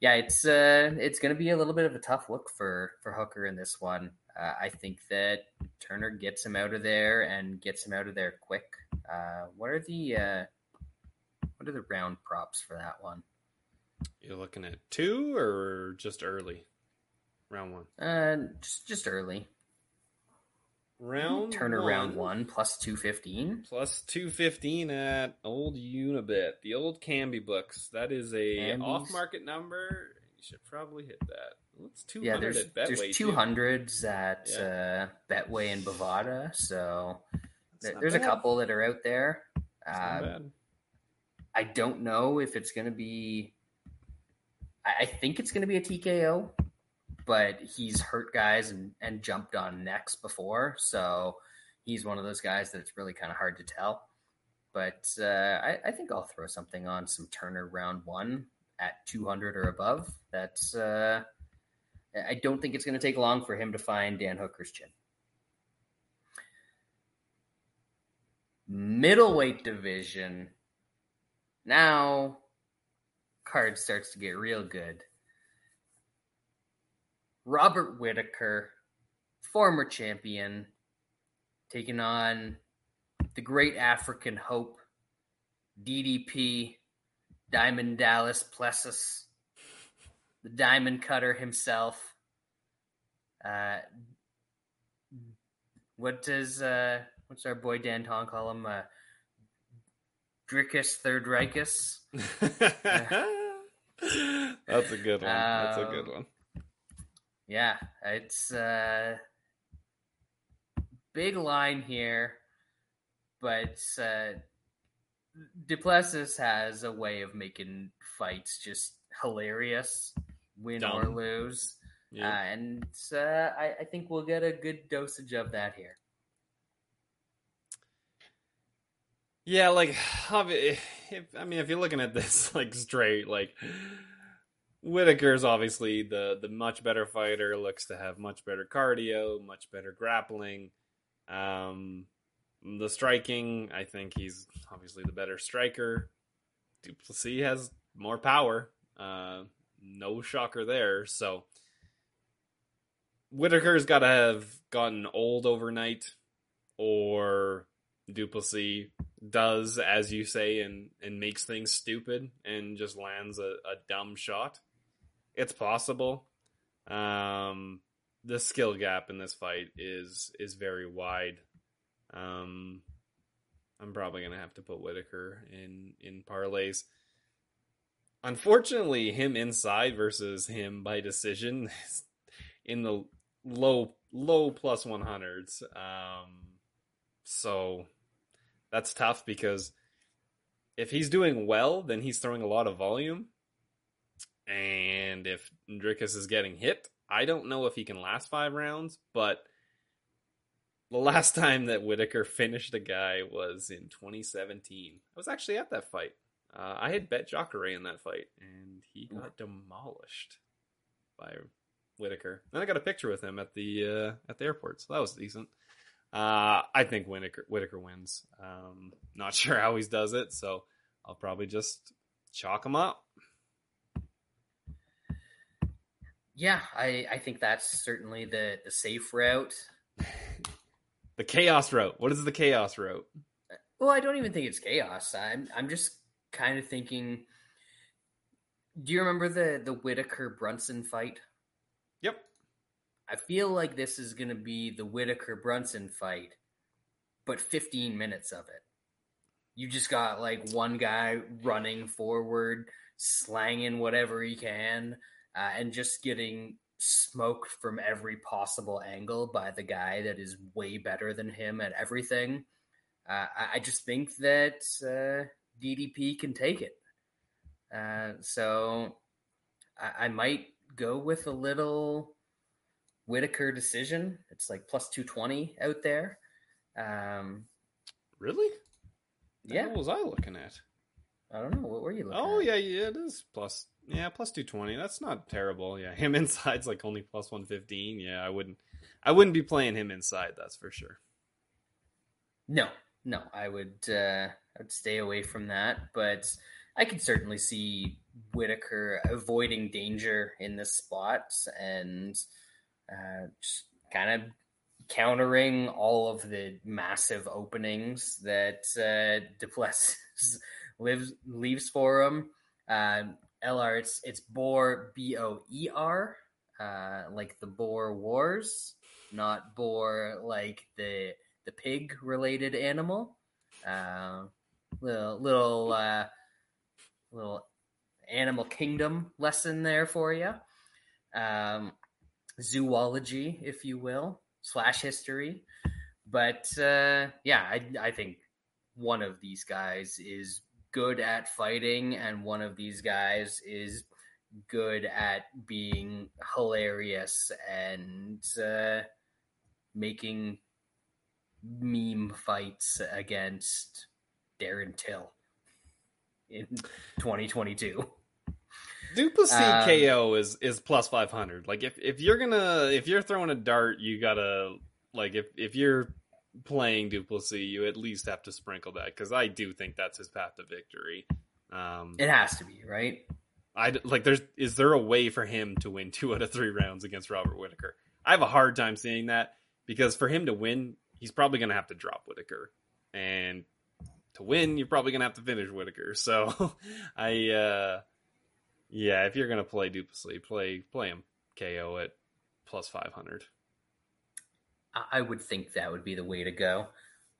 yeah, it's uh, it's going to be a little bit of a tough look for for Hooker in this one. Uh, I think that Turner gets him out of there and gets him out of there quick. Uh, what are the uh, what are the round props for that one?
You're looking at two or just early, round one.
Uh, just just early.
Round
Turner one, round one plus two fifteen.
Plus two fifteen at old Unibet, the old Kambi books. That is a off market number. You should probably hit that. What's two
hundred yeah, there's, at Betway? There's two hundreds at yeah. uh, Betway and Bovada. So there's bad. a couple that are out there. Uh, I don't know if it's going to be. I, think it's going to be a TKO but he's hurt guys and, and jumped on necks before. So he's one of those guys that it's really kind of hard to tell. But uh, I, I, think I'll throw something on some Turner round one at 200 or above. That's uh, I don't think it's going to take long for him to find Dan Hooker's chin. Middleweight division. Now, card starts to get real good. Robert Whitaker, former champion, taking on the great African hope, DDP, Diamond Dallas Plessis, the Diamond Cutter himself. Uh, what does uh, what's our boy Dan Tong call him? Uh, Dricus Third Reichus.
That's a good one. That's a good um, one.
Yeah, it's uh big line here, but uh, Duplessis has a way of making fights just hilarious, win Dumb. or lose. Uh, and uh, I, I think we'll get a good dosage of that here.
Yeah, like if, I mean, if you're looking at this like straight, like Whitaker's obviously the the much better fighter, looks to have much better cardio, much better grappling. Um, the striking, I think he's obviously the better striker. Duplessis has more power. Uh, no shocker there. So Whitaker's got to have gotten old overnight, or Duplessis does, as you say, and and makes things stupid and just lands a, a dumb shot. It's possible. Um, the skill gap in this fight is is very wide. Um, I'm probably gonna have to put Whitaker in in parlays. Unfortunately, him inside versus him by decision in the low low plus 100s. Um, so that's tough because if he's doing well, then he's throwing a lot of volume. And if Dricus is getting hit, I don't know if he can last five rounds, but the last time that Whitaker finished a guy was in 2017. I was actually at that fight. Uh, I had bet Jacare in that fight, and he got demolished by Whitaker. And I got a picture with him at the uh, at the airport, so that was decent. Uh, I think Whitaker, Whitaker wins. Um, not sure how he does it, so I'll probably just chalk him up.
Yeah, I, I think that's certainly the, the safe route.
the chaos route. What is the chaos route?
Well, I don't even think it's chaos. I'm I'm just kind of thinking. Do you remember the the Whitaker Brunson fight?
Yep.
I feel like this is going to be the Whitaker Brunson fight, but 15 minutes of it. You just got like one guy running forward, slanging whatever he can, uh, and just getting smoked from every possible angle by the guy that is way better than him at everything. Uh, I, I, just think that uh, DDP can take it. Uh, so I, I might go with a little Whitaker decision. It's like plus 220 out there. Um,
really?
yeah.
What was I looking at?
I don't know. What were you looking at?
oh,
at?
yeah, yeah, it is plus. Yeah, plus 220. That's not terrible. Yeah, him inside's like only plus 115. Yeah, I wouldn't I wouldn't be playing him inside, that's for sure.
No. No, I would uh I would stay away from that, but I could certainly see Whitaker avoiding danger in this spot and uh, just kind of countering all of the massive openings that uh, Duplessis lives leaves for him. Um, LR, it's it's Boer B O E R, uh, like the Boer Wars, not boar like the the pig related animal. Uh, little little uh, little animal kingdom lesson there for you. Um, zoology, if you will, slash history. But uh, yeah, I, I think one of these guys is good at fighting, and one of these guys is good at being hilarious and uh, making meme fights against Darren Till in 2022.
Du Plessis um, KO is is plus 500. Like if if you're gonna if you're throwing a dart, you gotta like if if you're playing Duplessis, you at least have to sprinkle that because I do think that's his path to victory. Um,
it has to be right.
I like. There's is there a way for him to win two out of three rounds against Robert Whitaker? I have a hard time seeing that because for him to win, he's probably going to have to drop Whitaker, and to win, you're probably going to have to finish Whitaker. So, I, uh, yeah, if you're going to play Du play play him KO at plus five hundred.
I would think that would be the way to go.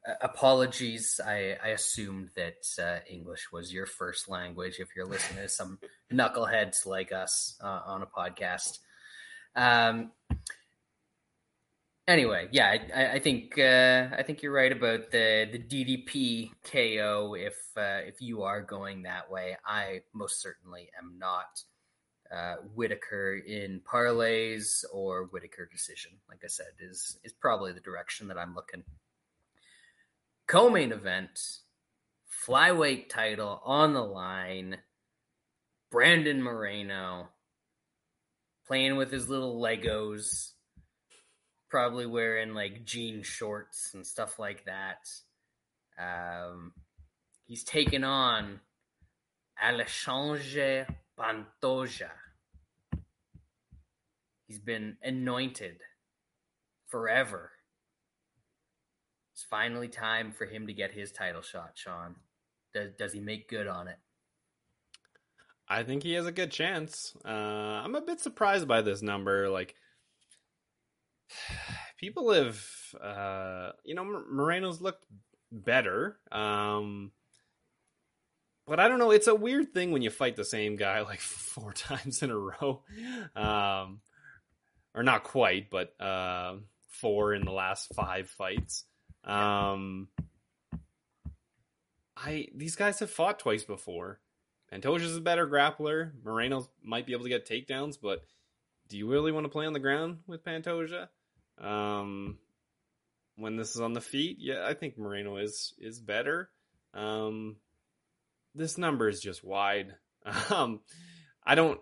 Uh, apologies, I, I assumed that uh, English was your first language. If you're listening to some knuckleheads like us uh, on a podcast, um, anyway, yeah, I, I think uh, I think you're right about the the DDP KO. If uh, if you are going that way, I most certainly am not. Uh, Whitaker in parlays or Whitaker decision, like I said, is is probably the direction that I'm looking. Co-main event, flyweight title on the line. Brandon Moreno playing with his little Legos probably wearing like jean shorts and stuff like that. Um, he's taken on Alexandre Pantoja. He's been anointed forever. It's finally time for him to get his title shot, Sean. Does, does he make good on it?
I think he has a good chance. Uh, I'm a bit surprised by this number. Like, people have, uh, you know, Moreno's looked better. Um, but I don't know. It's a weird thing when you fight the same guy like four times in a row. Um, or not quite, but uh, four in the last five fights. Um, I these guys have fought twice before. Pantoja's a better grappler. Moreno might be able to get takedowns, but do you really want to play on the ground with Pantoja? Um, when this is on the feet, yeah, I think Moreno is is better. Um, this number is just wide. Um, I don't.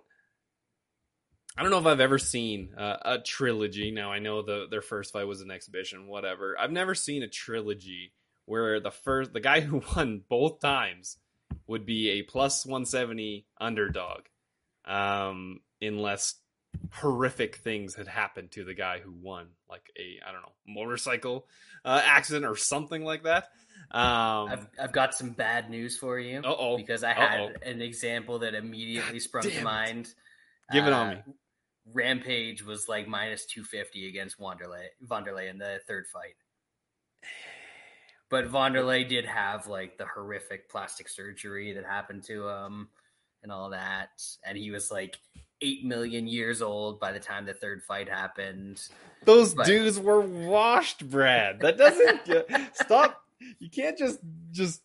I don't know if I've ever seen a trilogy. Now I know the their first fight was an exhibition, whatever. I've never seen a trilogy where the first the guy who won both times would be a plus 170 underdog, um, unless horrific things had happened to the guy who won, like a I don't know motorcycle uh, accident or something like that. Um,
I've I've got some bad news for you.
oh
because I had Uh-oh. an example that immediately God sprung to mind.
Give it on uh, me.
Rampage was like minus two fifty against Wanderlei Wanderlei in the third fight. But Wanderlei did have like the horrific plastic surgery that happened to him and all that. And he was like eight million years old by the time the third fight happened.
Those but... dudes were washed, Brad. That doesn't get... stop. You can't just just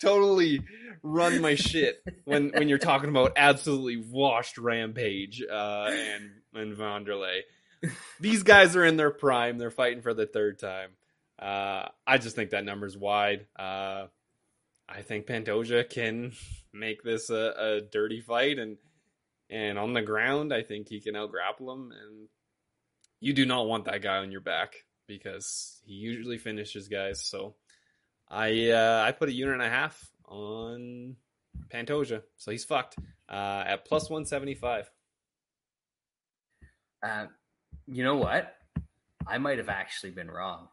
totally run my shit when when you're talking about absolutely washed Rampage uh, and and Wanderlei. These guys are in their prime. They're fighting for the third time. Uh, I just think that number's wide. Uh, I think Pantoja can make this a, a dirty fight and and on the ground, I think he can out grapple him. And you do not want that guy on your back because he usually finishes guys. So I uh, I put a unit and a half on Pantoja, so he's fucked uh, at plus one seventy five.
Uh, you know what? I might have actually been wrong.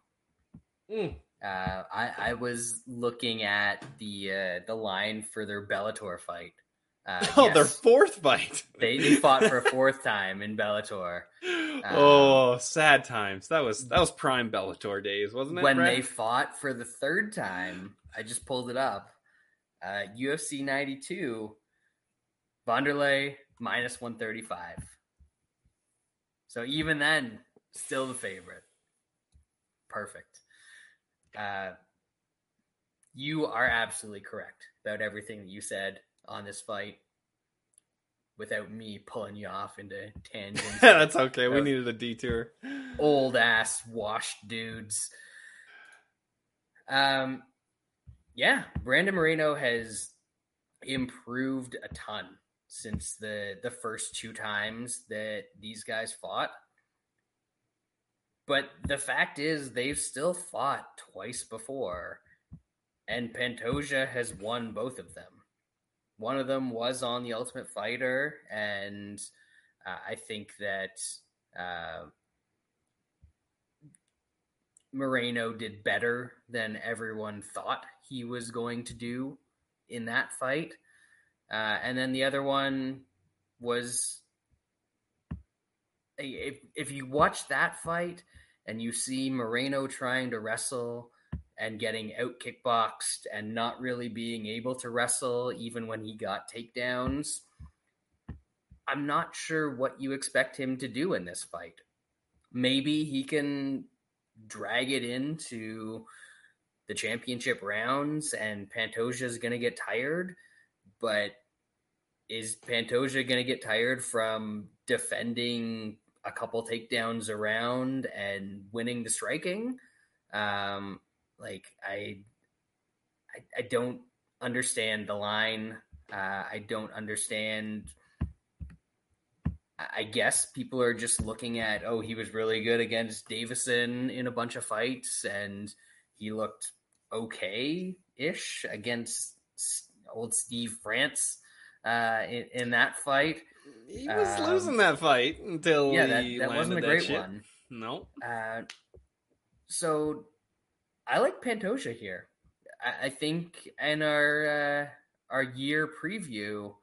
Mm. Uh, I, I was looking at the uh, the line for their Bellator fight,
uh, oh, yes, their fourth fight.
they, they fought for a fourth time in Bellator.
Um, oh, sad times. That was that was prime Bellator days, wasn't it?
When they fought for the third time, I just pulled it up. Uh, UFC 92, Wanderlei minus 135. So even then, still the favorite. Perfect. Uh, you are absolutely correct about everything that you said on this fight without me pulling you off into tangents.
That's okay. We needed a detour.
Old ass washed dudes. Um, yeah, Brandon Moreno has improved a ton since the the first two times that these guys fought. But the fact is, they've still fought twice before, and Pantoja has won both of them. One of them was on the Ultimate Fighter, and uh, I think that uh, Moreno did better than everyone thought he was going to do in that fight. Uh, and then the other one was if if you watch that fight and you see Moreno trying to wrestle and getting out kickboxed and not really being able to wrestle even when he got takedowns, I'm not sure what you expect him to do in this fight. Maybe he can drag it into the championship rounds and Pantoja is going to get tired, but is Pantoja going to get tired from defending a couple takedowns around and winning the striking? Um, like I, I, I don't understand the line. Uh, I don't understand. I guess people are just looking at, oh, he was really good against Deiveson in a bunch of fights, and he looked okay ish against old Steve France uh, in, in, that fight.
He was um, losing that fight until
yeah, that, that wasn't a great one.
No.
Uh, so I like Pantoja here. I, I think in our uh, our year preview,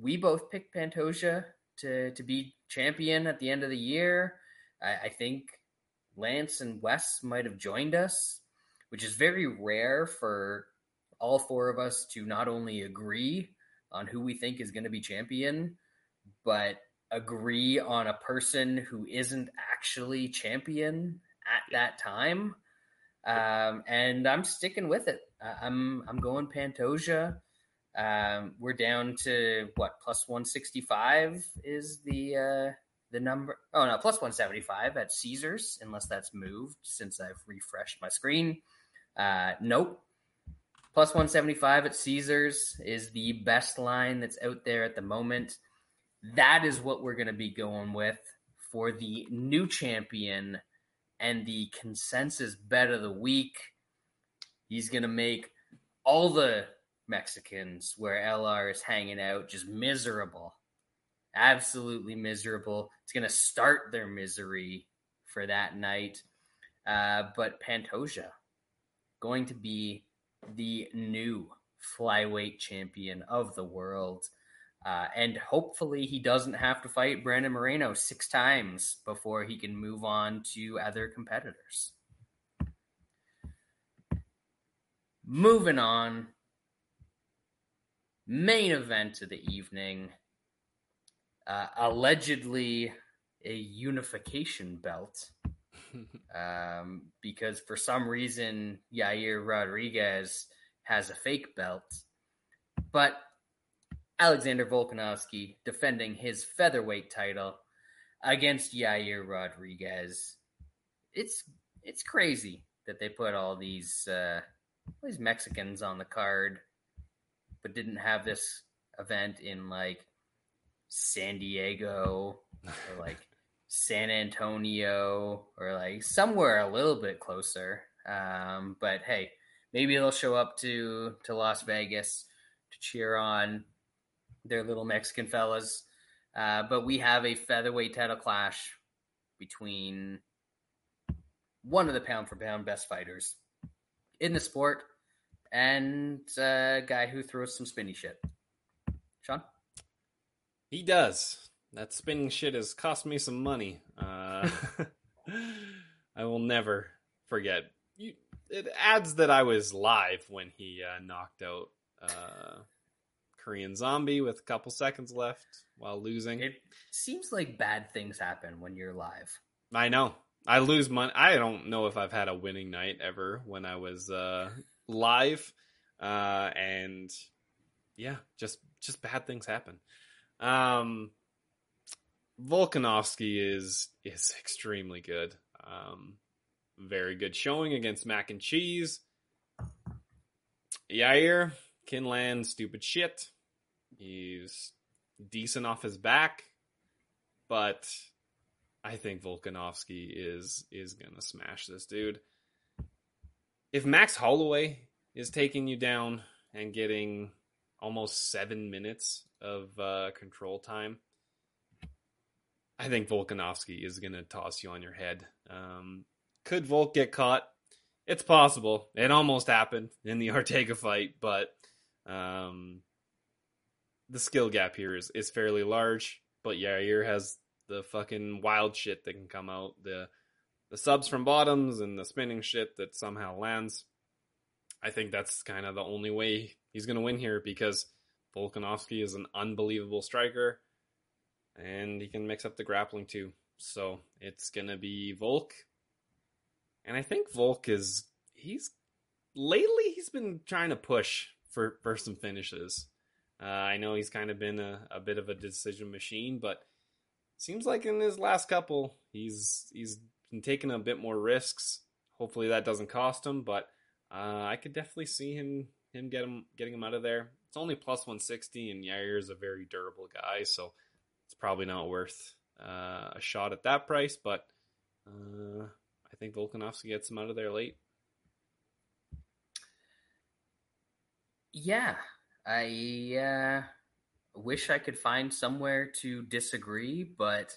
we both picked Pantoja to to be champion at the end of the year. I, I think Lance and Wes might have joined us, which is very rare for all four of us to not only agree on who we think is going to be champion, but agree on a person who isn't actually champion at that time. Um, and I'm sticking with it. I'm I'm going Pantoja. Um, we're down to what plus 165 is the uh, the number. Oh no, plus 175 at Caesars, unless that's moved since I've refreshed my screen. Uh, nope. Plus 175 at Caesars is the best line that's out there at the moment. That is what we're going to be going with for the new champion and the consensus bet of the week. He's going to make all the Mexicans where LR is hanging out just miserable. Absolutely miserable. It's going to start their misery for that night. Uh, but Pantoja going to be the new flyweight champion of the world. Uh, and hopefully he doesn't have to fight Brandon Moreno six times before he can move on to other competitors. Moving on, main event of the evening, uh, allegedly a unification belt. um, because for some reason Yair Rodriguez has a fake belt, but Alexander Volkanovski defending his featherweight title against Yair Rodriguez. It's it's crazy that they put all these uh, all these Mexicans on the card, but didn't have this event in like San Diego or like San Antonio or like somewhere a little bit closer. Um, but hey, maybe they'll show up to to Las Vegas to cheer on their little Mexican fellas. Uh, but we have a featherweight title clash between one of the pound for pound best fighters in the sport and a guy who throws some spinny shit. Sean?
He does. That spinning shit has cost me some money. Uh, I will never forget. You, it adds that I was live when he uh, knocked out uh, Korean Zombie with a couple seconds left while losing.
It seems like bad things happen when you're live.
I know. I lose money. I don't know if I've had a winning night ever when I was uh, live, uh, and yeah, just just bad things happen. Um, Volkanovski is is extremely good. Um, very good showing against Mac and Cheese. Yair can land stupid shit. He's decent off his back, but I think Volkanovski is is gonna smash this dude. If Max Holloway is taking you down and getting almost seven minutes of uh, control time, I think Volkanovski is gonna toss you on your head. Um, could Volk get caught? It's possible. It almost happened in the Ortega fight, but um, the skill gap here is, is fairly large. But Yair has the fucking wild shit that can come out. The the subs from bottoms and the spinning shit that somehow lands. I think that's kind of the only way he's going to win here because Volkanovski is an unbelievable striker and he can mix up the grappling too. So it's going to be Volk. And I think Volk is he's lately he's been trying to push for for some finishes. Uh, I know he's kind of been a, a bit of a decision machine, but seems like in his last couple, he's he's been taking a bit more risks. Hopefully that doesn't cost him, but uh, I could definitely see him him get him getting him out of there. It's only plus one sixty, and Yair is a very durable guy, so it's probably not worth uh, a shot at that price. But uh, I think Volkanovski gets him out of there late.
Yeah, I uh, wish I could find somewhere to disagree, but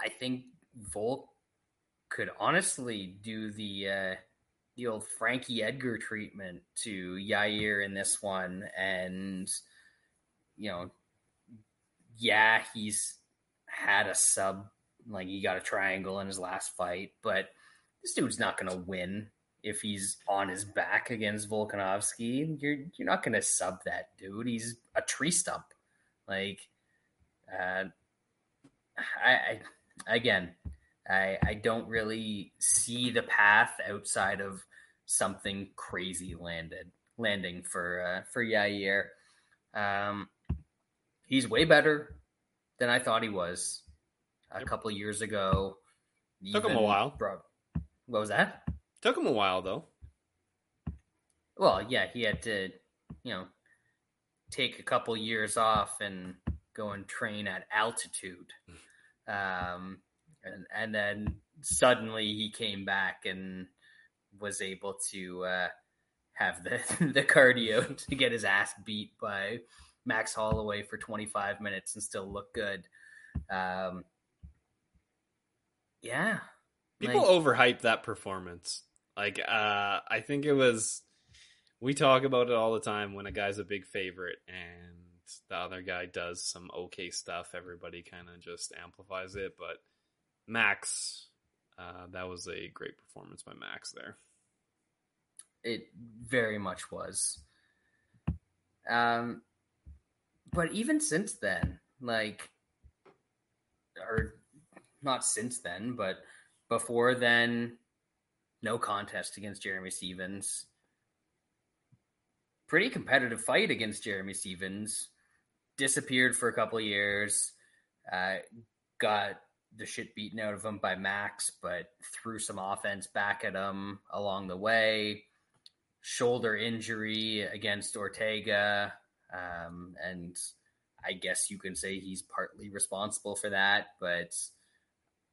I think Volk could honestly do the uh, the old Frankie Edgar treatment to Yair in this one, and you know, yeah, he's had a sub like he got a triangle in his last fight, but this dude's not going to win if he's on his back against Volkanovski, you're you're not going to sub that dude. He's a tree stump. Like, uh, I, I again, I I don't really see the path outside of something crazy landed landing for uh, for Yair. Um, he's way better than I thought he was a yep. couple years ago.
Took him a while.
Bro, what was that?
Took him a while though.
Well, yeah, he had to, you know, take a couple years off and go and train at altitude. Um, and, and then suddenly he came back and was able to uh, have the the cardio to get his ass beat by Max Holloway for 25 minutes and still look good. Um, yeah,
people like, overhype that performance. Like, uh, I think it was. We talk about it all the time when a guy's a big favorite and the other guy does some okay stuff. Everybody kind of just amplifies it. But Max, uh, that was a great performance by Max there.
It very much was. Um, but even since then, like, or not since then, but before then, no contest against Jeremy Stephens. Pretty competitive fight against Jeremy Stephens. Disappeared for a couple years. Uh, got the shit beaten out of him by Max, but threw some offense back at him along the way. Shoulder injury against Ortega. Um, and I guess you can say he's partly responsible for that, but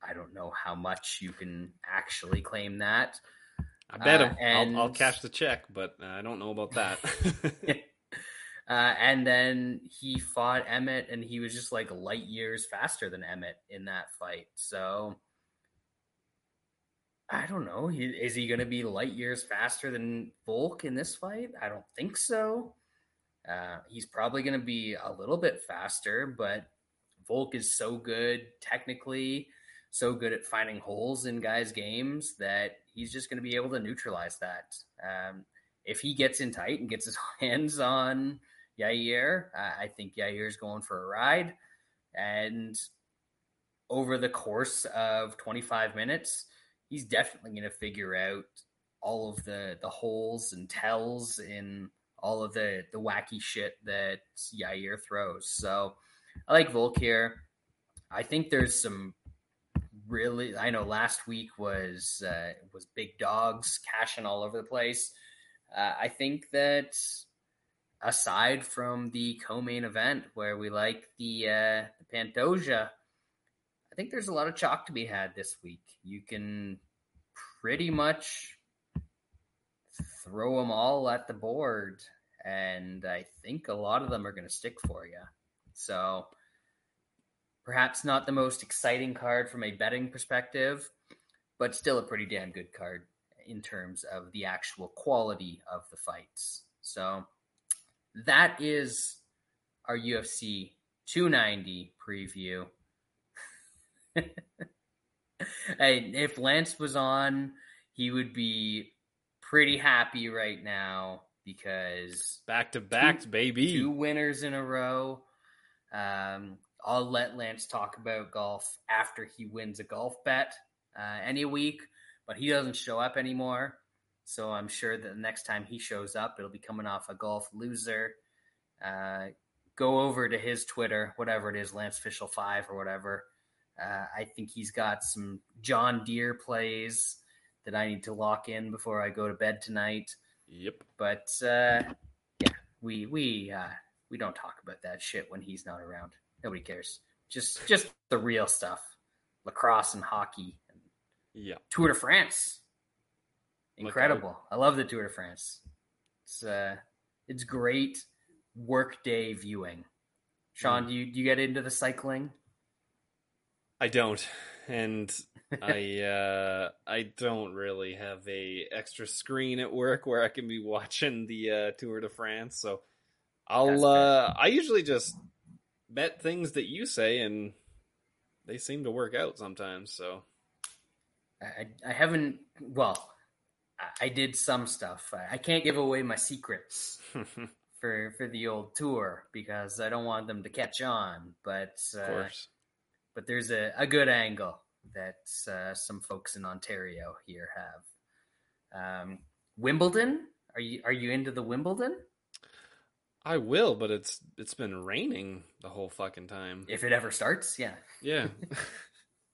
I don't know how much you can actually claim that.
I bet him. Uh, and... I'll, I'll, cash the check, but uh, I don't know about that.
uh, and then he fought Emmett, and he was just like light years faster than Emmett in that fight. So I don't know. He, is he going to be light years faster than Volk in this fight? I don't think so. Uh, he's probably going to be a little bit faster, but Volk is so good technically so good at finding holes in guys' games that he's just going to be able to neutralize that. Um, if he gets in tight and gets his hands on Yair, I think Yair's going for a ride. And over the course of 25 minutes, he's definitely going to figure out all of the the holes and tells in all of the the wacky shit that Yair throws. So I like Volk here. I think there's some really, I know last week was uh, was big dogs cashing all over the place. Uh, I think that aside from the co-main event where we like the uh, the Pantoja, I think there's a lot of chalk to be had this week. You can pretty much throw them all at the board, and I think a lot of them are going to stick for you. So perhaps not the most exciting card from a betting perspective, but still a pretty damn good card in terms of the actual quality of the fights. So that is our UFC 290 preview. hey, if Lance was on, he would be pretty happy right now because
back to back, baby,
two winners in a row. Um, I'll let Lance talk about golf after he wins a golf bet uh, any week, but he doesn't show up anymore. So I'm sure that the next time he shows up, it'll be coming off a golf loser. Uh, go over to his Twitter, whatever it is, Lance Official Five or whatever. Uh, I think he's got some John Deere plays that I need to lock in before I go to bed tonight.
Yep.
But uh, yeah, we we uh, we don't talk about that shit when he's not around. Nobody cares. Just just the real stuff, lacrosse and hockey. And
yeah.
Tour de France. Incredible. I love the Tour de France. It's uh, it's great workday viewing. Sean, mm. do you do you get into the cycling?
I don't, and I uh, I don't really have a extra screen at work where I can be watching the uh, Tour de France. So I'll uh, I usually just bet things that you say, and they seem to work out sometimes. So
I I haven't well. I did some stuff. I can't give away my secrets for for the old tour because I don't want them to catch on. But uh,
of course
but there's a, a good angle that uh, some folks in Ontario here have. Um, Wimbledon? Are you are you into the Wimbledon?
I will, but it's it's been raining the whole fucking time.
If it ever starts, yeah.
Yeah.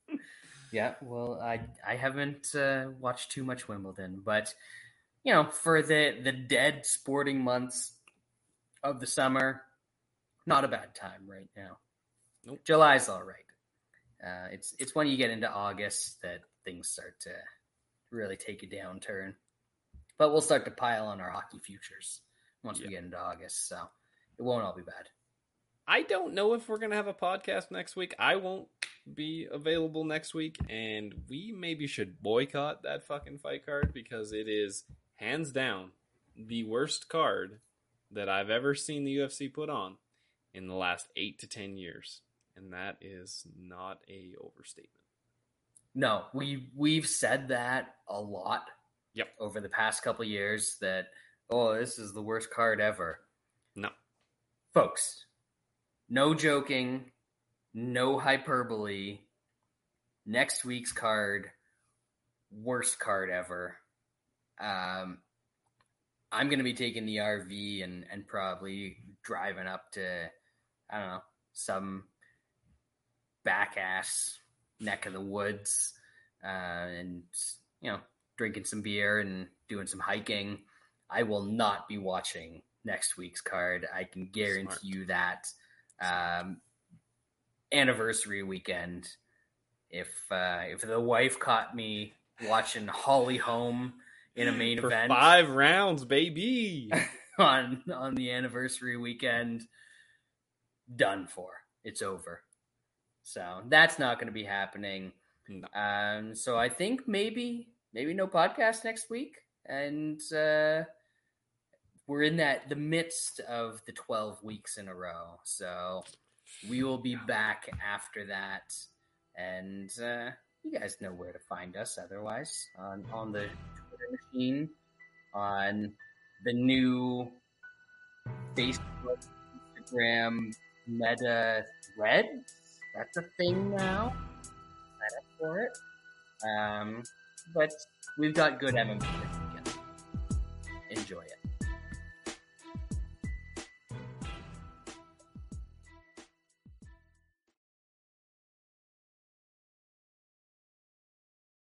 yeah, well, I I haven't uh, watched too much Wimbledon, but you know, for the the dead sporting months of the summer, not a bad time right now.
Nope.
July's all right. Uh, it's it's when you get into August that things start to really take a downturn. But we'll start to pile on our hockey futures once yeah. we get into August, so it won't all be bad.
I don't know if we're gonna have a podcast next week. I won't be available next week, and we maybe should boycott that fucking fight card because it is hands down the worst card that I've ever seen the UFC put on in the last eight to ten years and that is not a overstatement.
No, we we've said that a lot.
Yep.
Over the past couple years, that oh, this is the worst card ever.
No,
folks, no joking, no hyperbole. Next week's card, worst card ever. Um, I'm going to be taking the RV and and probably driving up to I don't know some back ass neck of the woods uh, and you know drinking some beer and doing some hiking. I will not be watching next week's card. I can guarantee Smart. you that. Um, anniversary weekend. If uh, if the wife caught me watching Holly Holm in a main
For
event,
five rounds, baby,
on on the anniversary weekend, done for. It's over. So that's not going to be happening. No. Um, so I think maybe maybe no podcast next week, and uh, we're in that the midst of the twelve weeks in a row. So we will be back after that, and uh, you guys know where to find us. Otherwise, on on the Twitter machine, on the new Facebook, Instagram, Meta thread that's a thing now. Sign up for it. Um, but we've got good weekend. Enjoy it.